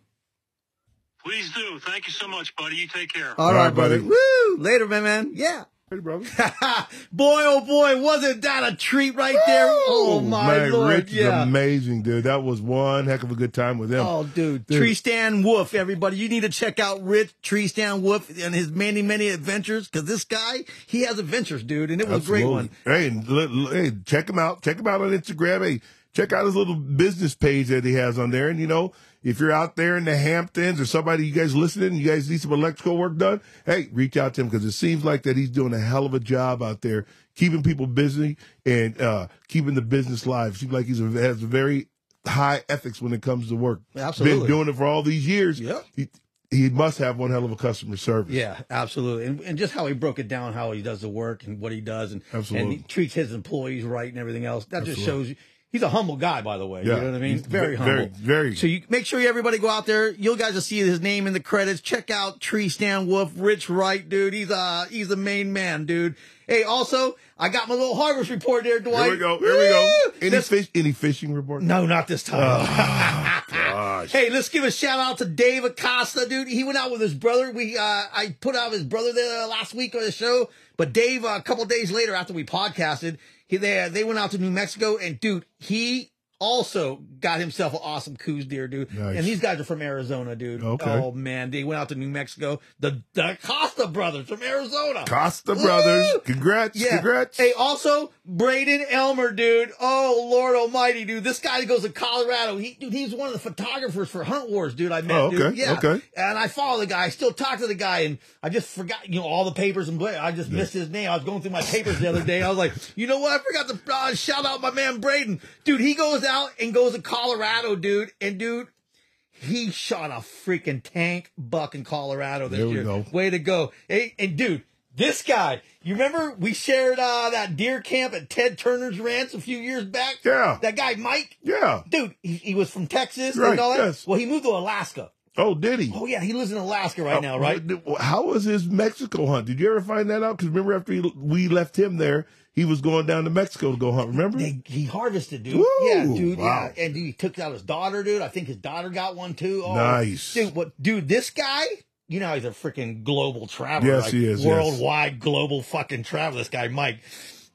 Please do. Thank you so much, buddy. You take care. All All right, right, brother. buddy. Woo! Later, man, man. Yeah. Hey, brother. [laughs] boy, oh boy, wasn't that a treat right there? Oh my man, lord, Rich is yeah. amazing, dude. That was one heck of a good time with him. Oh, dude. Dude. Tree Stand Wolf, everybody. You need to check out Rich Tree Stand Wolf and his many, many adventures because this guy, he has adventures, dude, and it was a great one. Hey, li- li- hey, check him out. Check him out on Instagram. Hey, check out his little business page that he has on there. And you know, if you're out there in the Hamptons or somebody you guys listening, you guys need some electrical work done. Hey, reach out to him because it seems like that he's doing a hell of a job out there, keeping people busy and uh, keeping the business live. Seems like he's a, has a very high ethics when it comes to work. Absolutely. been doing it for all these years. Yep. He, he must have one hell of a customer service. Yeah, absolutely. And, and just how he broke it down, how he does the work and what he does and, Absolutely. and he treats his employees right and everything else. That just shows you. He's a humble guy, by the way. Yeah, You know what I mean? he's Very ve- humble. very- very. So you make sure everybody go out there. You guys will see his name in the credits. Check out Tree Stand Wolf, Rich Wright, dude. He's uh he's the main man, dude. Hey, also, I got my little harvest report there, Dwight. Here we go. Here we go. Any This- fish? Any fishing report? no, not this time. [laughs] Gosh. Hey, let's give a shout out to Dave Acosta, dude. He went out with his brother. We uh I put out his brother there last week on the show, but Dave uh, a couple days later after we podcasted, he they they went out to New Mexico and dude, he also got himself an awesome Coues deer, dude. Nice. And these guys are from Arizona, dude. Okay. Oh man, they went out to New Mexico. The the Acosta brothers from Arizona. Costa Brothers. Congrats. Yeah. Congrats. Hey, also Braden Elmer, dude. Oh Lord Almighty, dude. This guy goes to Colorado. He, dude, he's one of the photographers for Hunt Wars, dude. I met, Oh, dude. okay, Yeah. okay. And I follow the guy. I still talk to the guy, and I just forgot, you know, all the papers and. I just missed his name. I was going through my papers the other day. I was like, you know what? I forgot to uh, shout out my man Braden, dude. He goes out and goes to Colorado, dude, and dude. He shot a freaking tank buck in Colorado this There we year. go. Way to go. Hey, and dude, this guy, you remember we shared uh, that deer camp at Ted Turner's Ranch a few years back? Yeah. That guy, Mike? yeah. Dude, he, he was from Texas Right, and all that. yes. Well, he moved to Alaska. Oh, did he? Oh, yeah, he lives in Alaska right now, right? Uh, How was his Mexico hunt? Did you ever find that out? Because remember, after he, we left him there, he was going down to Mexico to go hunt. Remember? They, he harvested, dude. Woo, yeah, dude. wow. Yeah, and he took out his daughter, dude. I think his daughter got one too. Oh, Nice. dude. What, dude? This guy, you know, he's a freaking global traveler. Yes, like, he is, yes. Worldwide, global fucking traveler. This guy, Mike,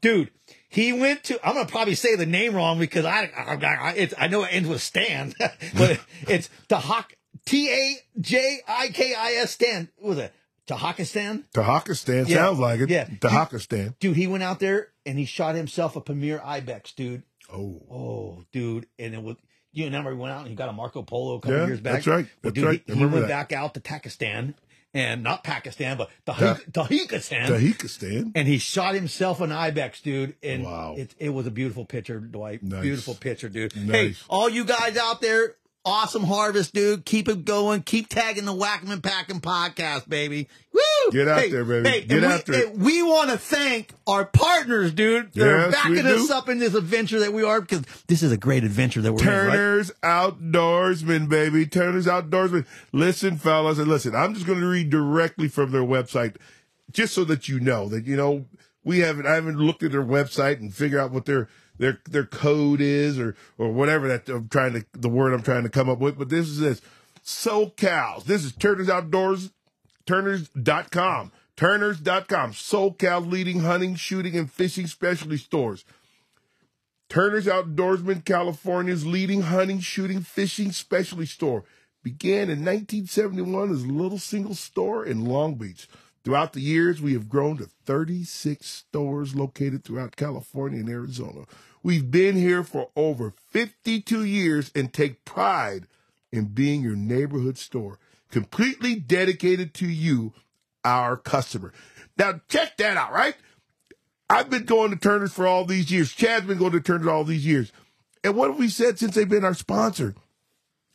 dude. He went to. I'm gonna probably say the name wrong because I, I, I, it's, I know it ends with Stan, [laughs] but [laughs] it's Tahak T A J I K I S Stan. What was it Tahakistan? Tahakistan. Yeah. Sounds like it. Yeah. Tahakistan. Dude, he went out there and he shot himself a Pamir Ibex, dude. Oh. Oh, dude, and it was you remember he went out and he got a Marco Polo a couple Yeah, years back. that's right. Well, That's dude, right. He, he went that. back out to Pakistan and not Pakistan, but Ta- Tajik- Tajikistan, Tahikistan. and he shot himself an ibex, dude. And Wow. it it was a beautiful picture, Dwight. Nice. Beautiful picture, dude. Hey, all you guys out there. Awesome harvest, dude. Keep it going. Keep tagging the Whack'em Pack'em podcast, baby. Woo! Get out Hey, there, baby. Hey, Get out after we, want to thank our partners, dude. They're Yes, backing us up in this adventure that we are because this is a great adventure that we're in. Right? Turner's Outdoorsman, baby. Turner's Outdoorsman. Listen, fellas, and listen, I'm just going to read directly from their website, just so that you know that, you know, we haven't, I haven't looked at their website and figure out what their, their, their code is or, or whatever that I'm trying to, the word I'm trying to come up with. But this is this. SoCals. This is Turner's Outdoors, Turners.com. Turners.com. SoCal's leading hunting, shooting, and fishing specialty stores. Turner's Outdoorsman, California's leading hunting, shooting, fishing specialty store, began in 1971 as a little single store in Long Beach. Throughout the years, we have grown to 36 stores located throughout California and Arizona. We've been here for over 52 years and take pride in being your neighborhood store, completely dedicated to you, our customer. Now, check that out, right? I've been going to Turner's for all these years. Chad's been going to Turner's all these years. And what have we said since they've been our sponsor?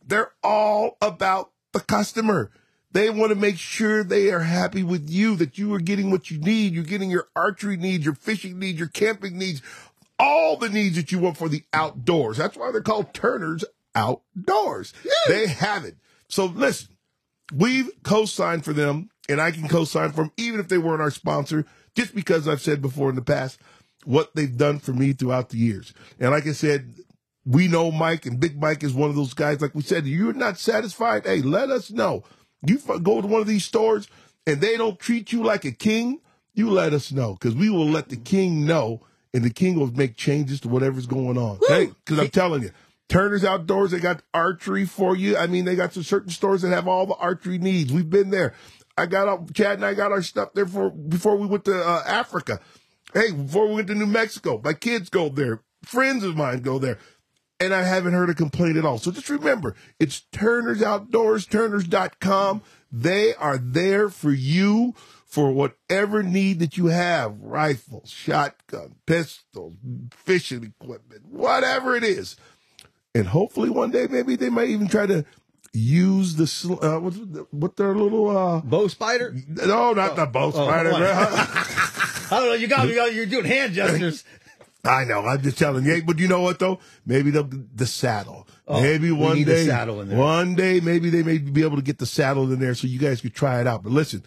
They're all about the customer. They want to make sure they are happy with you, that you are getting what you need. You're getting your archery needs, your fishing needs, your camping needs, all the needs that you want for the outdoors. That's why they're called Turner's Outdoors. They have it. So listen, we've co-signed for them and I can co-sign for them even if they weren't our sponsor, just because I've said before in the past what they've done for me throughout the years. And like I said, we know Mike and Big Mike is one of those guys. Like we said, you're not satisfied. Hey, let us know. You go to one of these stores and they don't treat you like a king. You let us know because we will let the king know and the king will make changes to whatever's going on. Hey, because I'm telling you, Turner's Outdoors, they got archery for you. I mean, they got some certain stores that have all the archery needs. We've been there. I got out, Chad and I got our stuff there for before we went to uh, Africa. Hey, before we went to New Mexico, my kids go there. Friends of mine go there. And I haven't heard a complaint at all. So just remember, it's Turner's Outdoors, Turners.com. They are there for you for whatever need that you have rifles, shotgun, pistols, fishing equipment, whatever it is. And hopefully one day, maybe they might even try to use the, sl- uh, what's, what their little, uh, Bow spider? no, not the bow spider. what? [laughs] I don't know. You got me. You're doing hand gestures. I know. I'm just telling you. But you know what though? Maybe the the saddle. Oh, maybe one day. saddle in there. One day, maybe they may be able to get the saddle in there so you guys could try it out. But listen,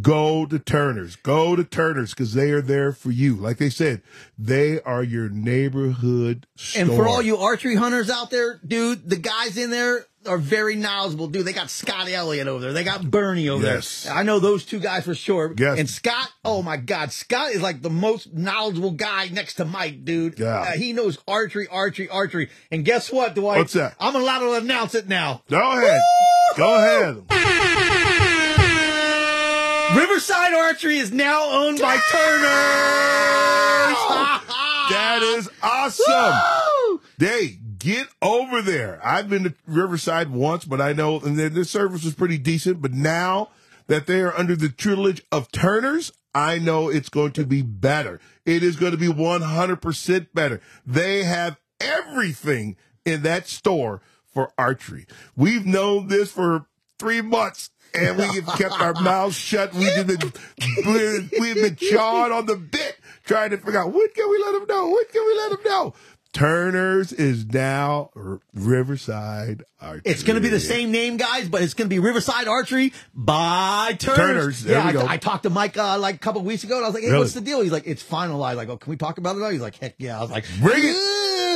go to Turner's. Go to Turner's because they are there for you. Like they said, they are your neighborhood store. And for all you archery hunters out there, dude, the guys in there are very knowledgeable, dude. They got Scott Elliott over there. They got Bernie over Yes. there. I know those two guys for sure. Yes. And Scott, oh my God, Scott is like the most knowledgeable guy next to Mike, dude. Yeah. Uh, he knows archery, archery, archery. And guess what, Dwight? What's that? I'm allowed to announce it now. Go ahead. Go ahead. [laughs] Riverside Archery is now owned by Turner. [laughs] That is awesome. They get over there. I've been to Riverside once, but I know and their, their service was pretty decent. But now that they are under the tutelage of Turner's, I know it's going to be better. It is going to be 100% better. They have everything in that store for archery. We've known this for three months. And we have kept our mouths shut. We've been, we've been chawing on the bit, trying to figure out what can we let them know? What can we let them know? Turner's is now Riverside Archery. It's going to be the same name, guys, but it's going to be Riverside Archery by Turner's. Turner's, there yeah, we I, go. I talked to Mike uh, like a couple weeks ago, and I was like, "Hey, Really? what's the deal?" He's like, "It's finalized." I go, "Can we talk about it now?" He's like, "Heck yeah!" I was like, Bring it.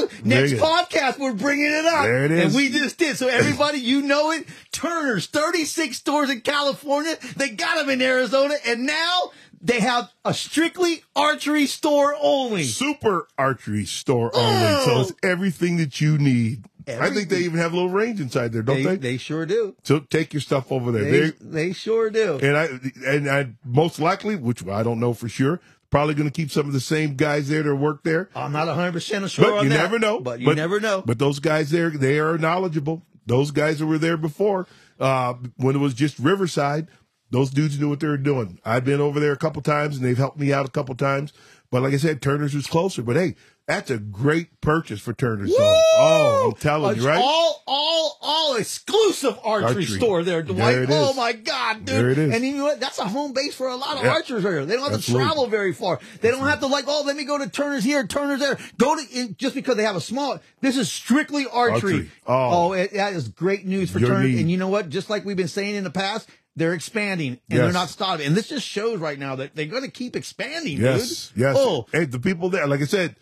"Ooh, Next podcast, we're bringing it up. There it is. And we just did. So everybody, [laughs] you know it. Turner's, 36 stores in California. They got them in Arizona, and now they have a strictly archery store only. Super Archery store only. So it's everything that you need. I think they even have a little range inside there, don't They, they? they sure do. so take your stuff over there. They, They- they sure do. and I and I most likely, which I don't know for sure, probably going to keep some of the same guys there that work there. I'm not 100% sure But you that, never know. But you never know. But those guys there, they are knowledgeable. Those guys that were there before, uh, when it was just Riverside, those dudes knew what they were doing. I've been over there a couple times and they've helped me out a couple times. But like I said, Turner's was closer. But hey, that's a great purchase for Turner's. So, oh, I'm telling It's you, right? All, all, all exclusive archery, Archery. store there, Dwight. There oh my God, dude! There it is. And you know what? That's a home base for a lot of Yeah. archers right here. They don't have Absolutely. to travel very far. They don't have to like, oh, let me go to Turner's here, Turner's there. Go to in, just because they have a small. This is strictly archery. Archery. Oh. oh it, that is great news for Turner. And you know what? Just like we've been saying in the past. They're expanding and they're not stopping. And this just shows right now that they're going to keep expanding, Yes, dude. yes. Oh, Hey, the people there, like I said,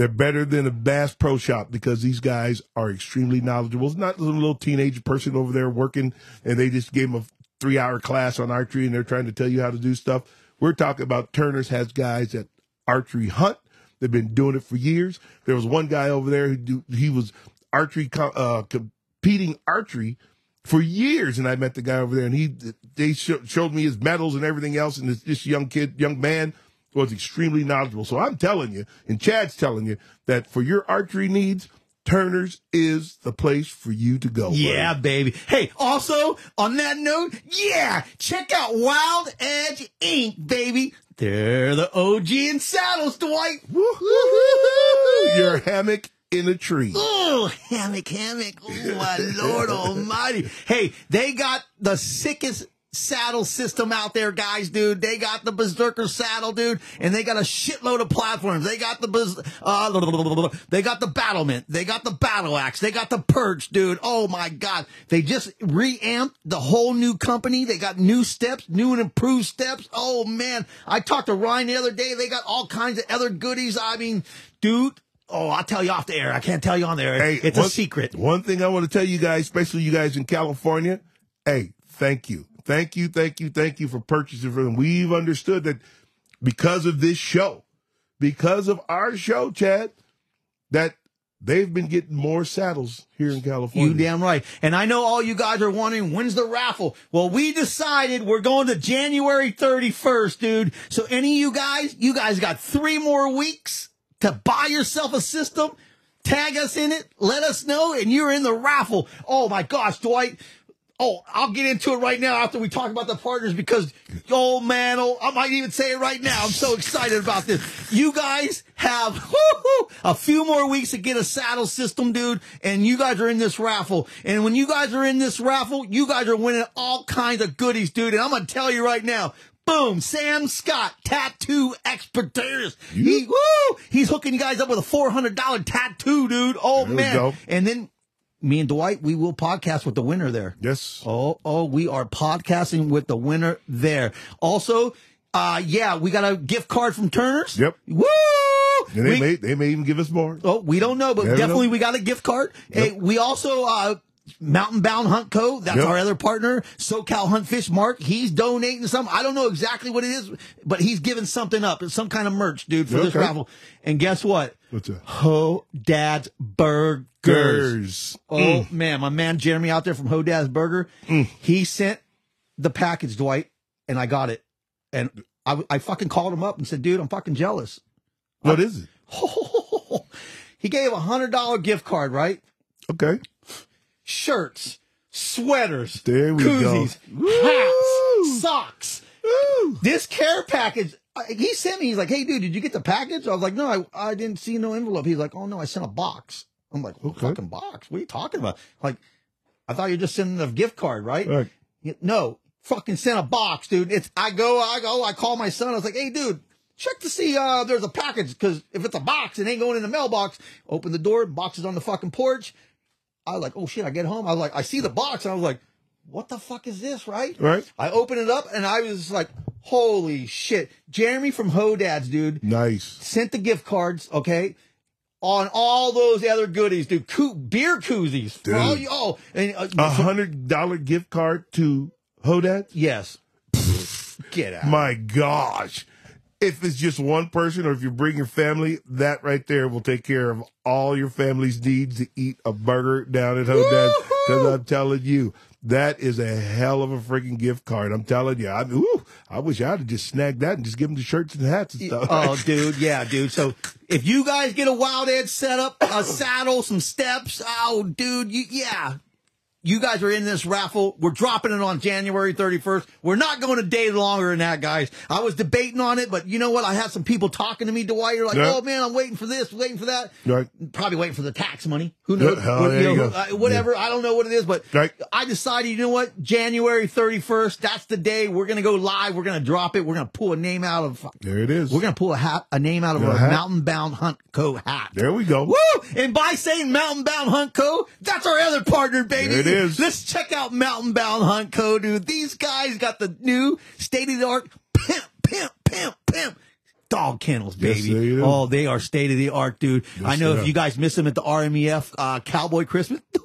they're better than a Bass Pro Shop because these guys are extremely knowledgeable. It's not some little teenage person over there working and they just gave them a three hour class on archery and they're trying to tell you how to do stuff. We're talking about Turner's has guys that archery hunt. They've been doing it for years. There was one guy over there who do, he was archery uh, competing archery for years, and I met the guy over there, and he they sho- showed me his medals and everything else, and this, this young kid, young man, was extremely knowledgeable. So I'm telling you, and Chad's telling you that for your archery needs, Turner's is the place for you to go. buddy. Yeah, baby. Hey, also on that note, yeah, check out Wild Edge Inc., baby. They're the OG in saddles, Dwight. Woo-hoo-hoo-hoo. Your hammock in a tree. Oh, hammock, hammock. Oh, my [laughs] Lord almighty. Hey, they got the sickest saddle system out there, guys, dude. They got the Berserker saddle, dude, and they got a shitload of platforms. They got the, uh, they got the Battlement. They got the Battle Axe. They got the Perch, dude. Oh my God. They just reamped the whole new company. They got new steps, new and improved steps. Oh man. I talked to Ryan the other day. They got all kinds of other goodies. I mean, dude. Oh, I'll tell you off the air. I can't tell you on the air. Hey, it's one- a secret. One thing I want to tell you guys, especially you guys in California, hey, thank you. Thank you, thank you, thank you for purchasing from them. We've understood that because of this show, because of our show, Chad, that they've been getting more saddles here in California. You damn right. And I know all you guys are wondering, when's the raffle? Well, we decided we're going to January 31st, dude. So any of you guys, you guys got three more weeks to buy yourself a system. Tag us in it. Let us know. And you're in the raffle. Oh my gosh, Dwight. Oh, I'll get into it right now after we talk about the partners because, oh man, oh, I might even say it right now. I'm so excited about this. You guys have [laughs] a few more weeks to get a saddle system, dude, and you guys are in this raffle. And when you guys are in this raffle, you guys are winning all kinds of goodies, dude. And I'm going to tell you right now, boom, Sam Scott, tattoo expertise. He, woo, he's hooking you guys up with a $400 tattoo, dude. Oh There man. And then me and Dwight, we will podcast with the winner there. Yes. Oh, oh, we are podcasting with the winner there. Also, uh, yeah, we got a gift card from Turner's. Yep. Woo! And they We- may they may even give us more. Oh, we don't know, but Never definitely know. we got a gift card. Hey, we also, uh, Mountain Bound Hunt Co. That's Yep. our other partner. SoCal Hunt Fish Mark. He's donating some. I don't know exactly what it is, but he's giving something up. It's some kind of merch, dude, for this Okay. raffle. And guess what? What's that? Hodad's Burgers. Gers. Oh mm. man, my man Jeremy out there from Hodad's Burger, mm. he sent the package, Dwight, and I got it. And I, I fucking called him up and said, dude, I'm fucking jealous. What is it? [laughs] he gave a hundred dollar gift card, right? Okay. Shirts, sweaters, There we go. koozies, hats, socks. This care package. He sent me. He's like, "Hey, dude, did you get the package?" I was like, "No, I, I didn't see no envelope." He's like, "Oh no, I sent a box." I'm like, "What Okay. fucking box? What are you talking about?" Like, I thought you were just sending a gift card, right? Right. No, fucking sent a box, dude. It's I go, I go, I call my son. I was like, hey, dude, check to see uh there's a package because if it's a box, it ain't going in the mailbox. Open the door, box is on the fucking porch. I was like, oh shit, I get home. I was like, I see the box. And I was like, what the fuck is this, right? Right. I open it up and I was like, holy shit. Jeremy from Hodad's, dude, Nice. sent the gift cards, okay? On all those other goodies, dude. Coo- beer koozies. For all Dude. you, oh, and, uh, A hundred dollar gift card to Hodad? yes. Get out. My gosh. If it's just one person or if you bring your family, that right there will take care of all your family's needs to eat a burger down at Hodad. Because I'm telling you, that is a hell of a freaking gift card. I'm telling you. I, ooh, I wish I'd have just snagged that and just give them the shirts and hats and stuff. Oh, [laughs] dude, yeah, dude. So if you guys get a wild edge setup, a saddle, some steps, oh, dude, you, yeah. You guys are in this raffle. We're dropping it on January 31st. We're not going a day longer than that, guys. I was debating on it, but you know what? I had some people talking to me, Dwight. You're like, Yeah. oh man, I'm waiting for this, waiting for that. Right. Probably waiting for the tax money. Who knows? Yeah, What- you know, go. uh, whatever. I don't know what it is, but Right. I decided, you know what? January 31st, that's the day we're going to go live. We're going to drop it. We're going to pull a name out of There it is. we're gonna pull a hat, a name out of Yeah, a hat. Mountain Bound Hunt Co. hat. there we go. Woo! And by saying Mountain Bound Hunt Co., that's our other partner, baby. Is. Let's check out Mountain Bound Hunt Co. Dude, these guys got the new state of the art pimp, pimp, pimp, pimp. Dog kennels, Yes, baby. they oh, they are state of the art, dude. I know if you guys miss them at the RMEF uh, Cowboy Christmas, [laughs]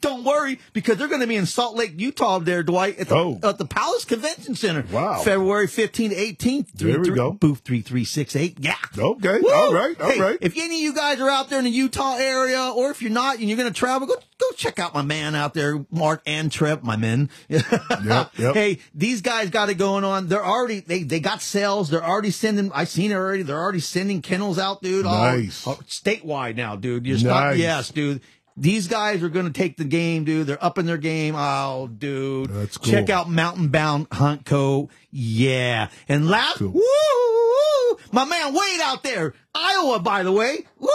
don't worry because they're going to be in Salt Lake, Utah, there, Dwight, at the, Oh. at the Palace Convention Center. Wow. February 15th to 18th. There we go. Booth 3368. Yeah. Okay. Woo! All right. All Hey, right. If any of you guys are out there in the Utah area, or if you're not and you're going to travel, go go check out my man out there, Mark and Trev, my men. [laughs] Yep, yep. Hey, these guys got it going on. They're already they they got sales. They're already sending. I've seen it already. They're already sending kennels out, dude. Nice. all statewide now, dude. You're not, Nice. yes, dude. These guys are going to take the game, dude. They're up in their game. Oh, dude. That's cool. Check out Mountain Bound Hunt Co. Yeah. And last, Cool. woo, my man Wade out there, Iowa, by the way. Woo!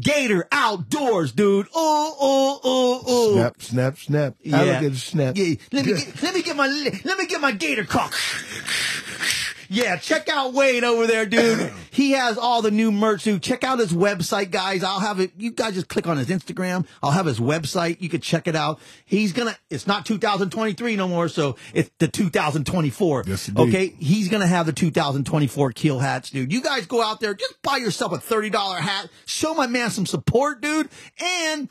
Gator Outdoors, dude. Oh, oh, oh, oh. Snap, snap, snap. Yeah. Alligator snap. Yeah. Let me get, let me get my let me get my gator cock. Yeah, check out Wade over there, dude. [clears throat] He has all the new merch, dude. Check out his website, guys. I'll have it. You guys just click on his Instagram. I'll have his website. You can check it out. He's gonna. It's not 2023 no more, so it's the 2024. Yes, indeed. okay. He's gonna have the 2024 Kill hats, dude. You guys go out there, just buy yourself a thirty dollar hat. Show my man some support, dude, and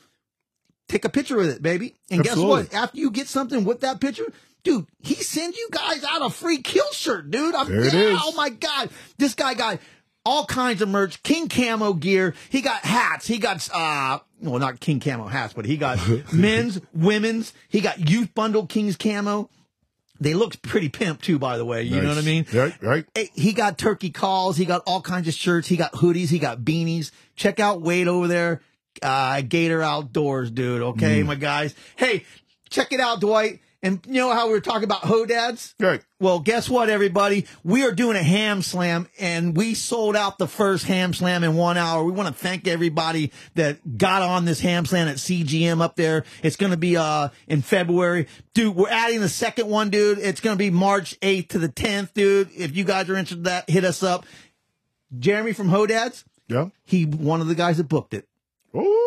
take a picture with it, baby. And guess what? After you get something with that picture, dude, he sends you guys out a free kill shirt, dude. I'm, There it yeah, is. Oh my god, this guy got all kinds of merch, King Camo gear. He got hats. He got uh, well, not King Camo hats, but he got [laughs] men's, women's. He got youth bundle King's Camo. They look pretty pimp too, by the way. You know what I mean? Right, right. He got turkey calls. He got all kinds of shirts. He got hoodies. He got beanies. Check out Wade over there. Uh, Gator Outdoors, dude. Okay, Mm. my guys. Hey, check it out, Dwight. And you know how we were talking about Hodads? Right. Well, guess what, everybody? We are doing a ham slam and we sold out the first ham slam in one hour. We want to thank everybody that got on this ham slam at CGM up there. It's going to be, uh, in February. Dude, we're adding the second one, dude. It's going to be March 8th to the 10th, dude. If you guys are interested in that, hit us up. Jeremy from Hodads, Yeah. he, one of the guys that booked it. Ooh.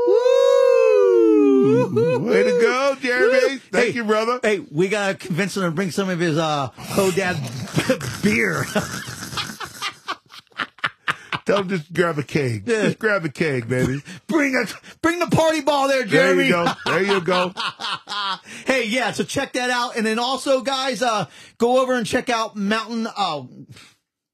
Way to go, Jeremy. Thank Hey, you, brother. Hey, we gotta convince him to bring some of his uh Hodad beer. [laughs] Tell him just grab a keg. Yeah. Just grab a keg, baby. bring it, bring the party ball there, There Jeremy. you go. There you go. [laughs] hey, yeah, so check that out. And then also, guys, uh, go over and check out Mountain, oh,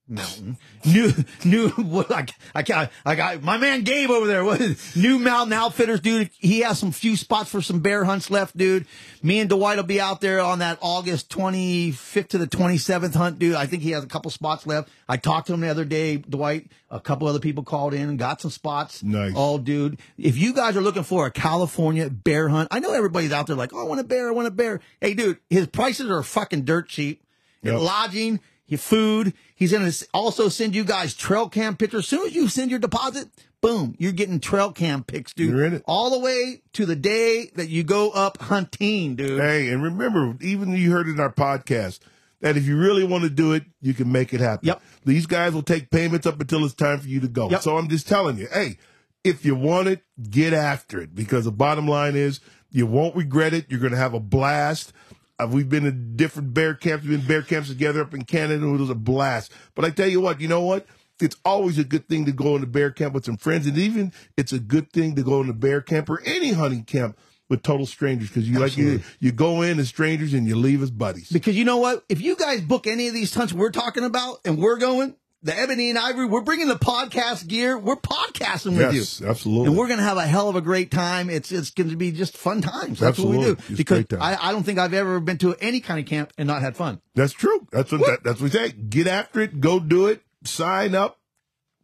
Mountain. New, new, what, I, I can't, I got my man Gabe over there. What is, new Mountain Outfitters, dude. He has some few spots for some bear hunts left, dude. Me and Dwight will be out there on that August 25th to the 27th hunt, dude. I think he has a couple spots left. I talked to him the other day, Dwight. A couple other people called in and got some spots. Nice. Oh, dude. If you guys are looking for a California bear hunt, I know everybody's out there like, oh, I want a bear, I want a bear. Hey, dude, his prices are fucking dirt cheap. Yep. Lodging, your food. He's going to also send you guys trail cam pictures. As soon as you send your deposit, boom, you're getting trail cam pics, dude. You're in it. All the way to the day that you go up hunting, dude. Hey, and remember, even you heard in our podcast that if you really want to do it, you can make it happen. Yep. These guys will take payments up until it's time for you to go. Yep. So I'm just telling you, hey, if you want it, get after it because the bottom line is you won't regret it. You're going to have a blast. Uh, we've been in different bear camps. We've been bear camps together up in Canada. and It was a blast. But I tell you what, you know what? It's always a good thing to go into bear camp with some friends, and even it's a good thing to go into bear camp or any hunting camp with total strangers because you like you you go in as strangers and you leave as buddies. Because you know what? If you guys book any of these hunts we're talking about and we're going, the Ebony and Ivory, we're bringing the podcast gear. We're podcasting with Yes, you. absolutely. And we're going to have a hell of a great time. It's it's going to be just fun times. That's what we do. Just because. I, I don't think I've ever been to any kind of camp and not had fun. That's true. That's what that, that's what we say. Get after it. Go do it. Sign up.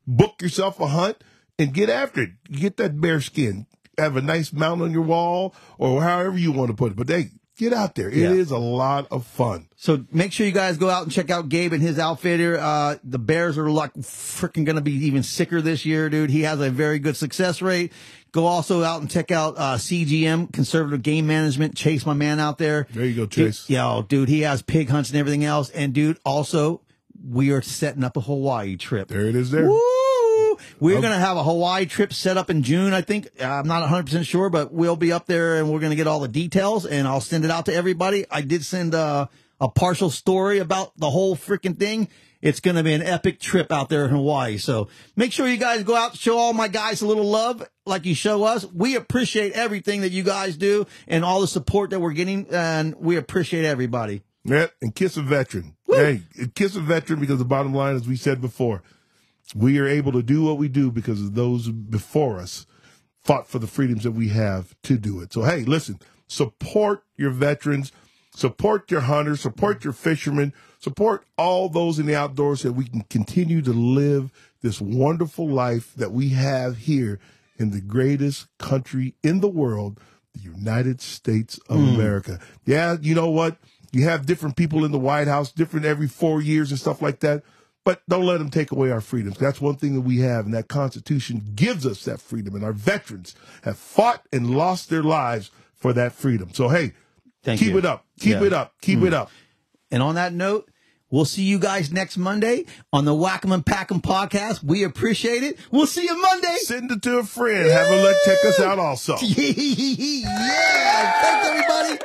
Book yourself a hunt and get after it. Get that bear skin. Have a nice mount on your wall or however you want to put it. But hey, get out there. It is Yeah. a lot of fun. So make sure you guys go out and check out Gabe and his outfitter. Uh, the Bears are like freaking going to be even sicker this year, dude. He has a very good success rate. Go also out and check out uh, CGM, Conservative Game Management. Chase, my man out there. There you go, Chase. Yo, dude, he has pig hunts and everything else. And dude, also, we are setting up a Hawaii trip. There it is there. Woo! We're going to have a Hawaii trip set up in June, I think. I'm not 100% sure, but we'll be up there and we're going to get all the details and I'll send it out to everybody. I did send uh, a partial story about the whole freaking thing. It's going to be an epic trip out there in Hawaii. So make sure you guys go out, show all my guys a little love like you show us. We appreciate everything that you guys do and all the support that we're getting. And we appreciate everybody. Yeah, and kiss a veteran. Hey, kiss a veteran because the bottom line, as we said before, we are able to do what we do because of those before us fought for the freedoms that we have to do it. So, hey, listen, support your veterans, support your hunters, support your fishermen, support all those in the outdoors so that we can continue to live this wonderful life that we have here in the greatest country in the world, the United States of Hmm. America. Yeah, you know what? You have different people in the White House, different every four years and stuff like that. But don't let them take away our freedoms. That's one thing that we have, and that Constitution gives us that freedom. And our veterans have fought and lost their lives for that freedom. So hey, Thank keep you. it up, keep Yeah. it up, keep hmm. it up. And on that note, we'll see you guys next Monday on the Whack'em and Pack'em podcast. We appreciate it. We'll see you Monday. Send it to a friend. Have a look. check us out also. [laughs] yeah. Thanks, everybody.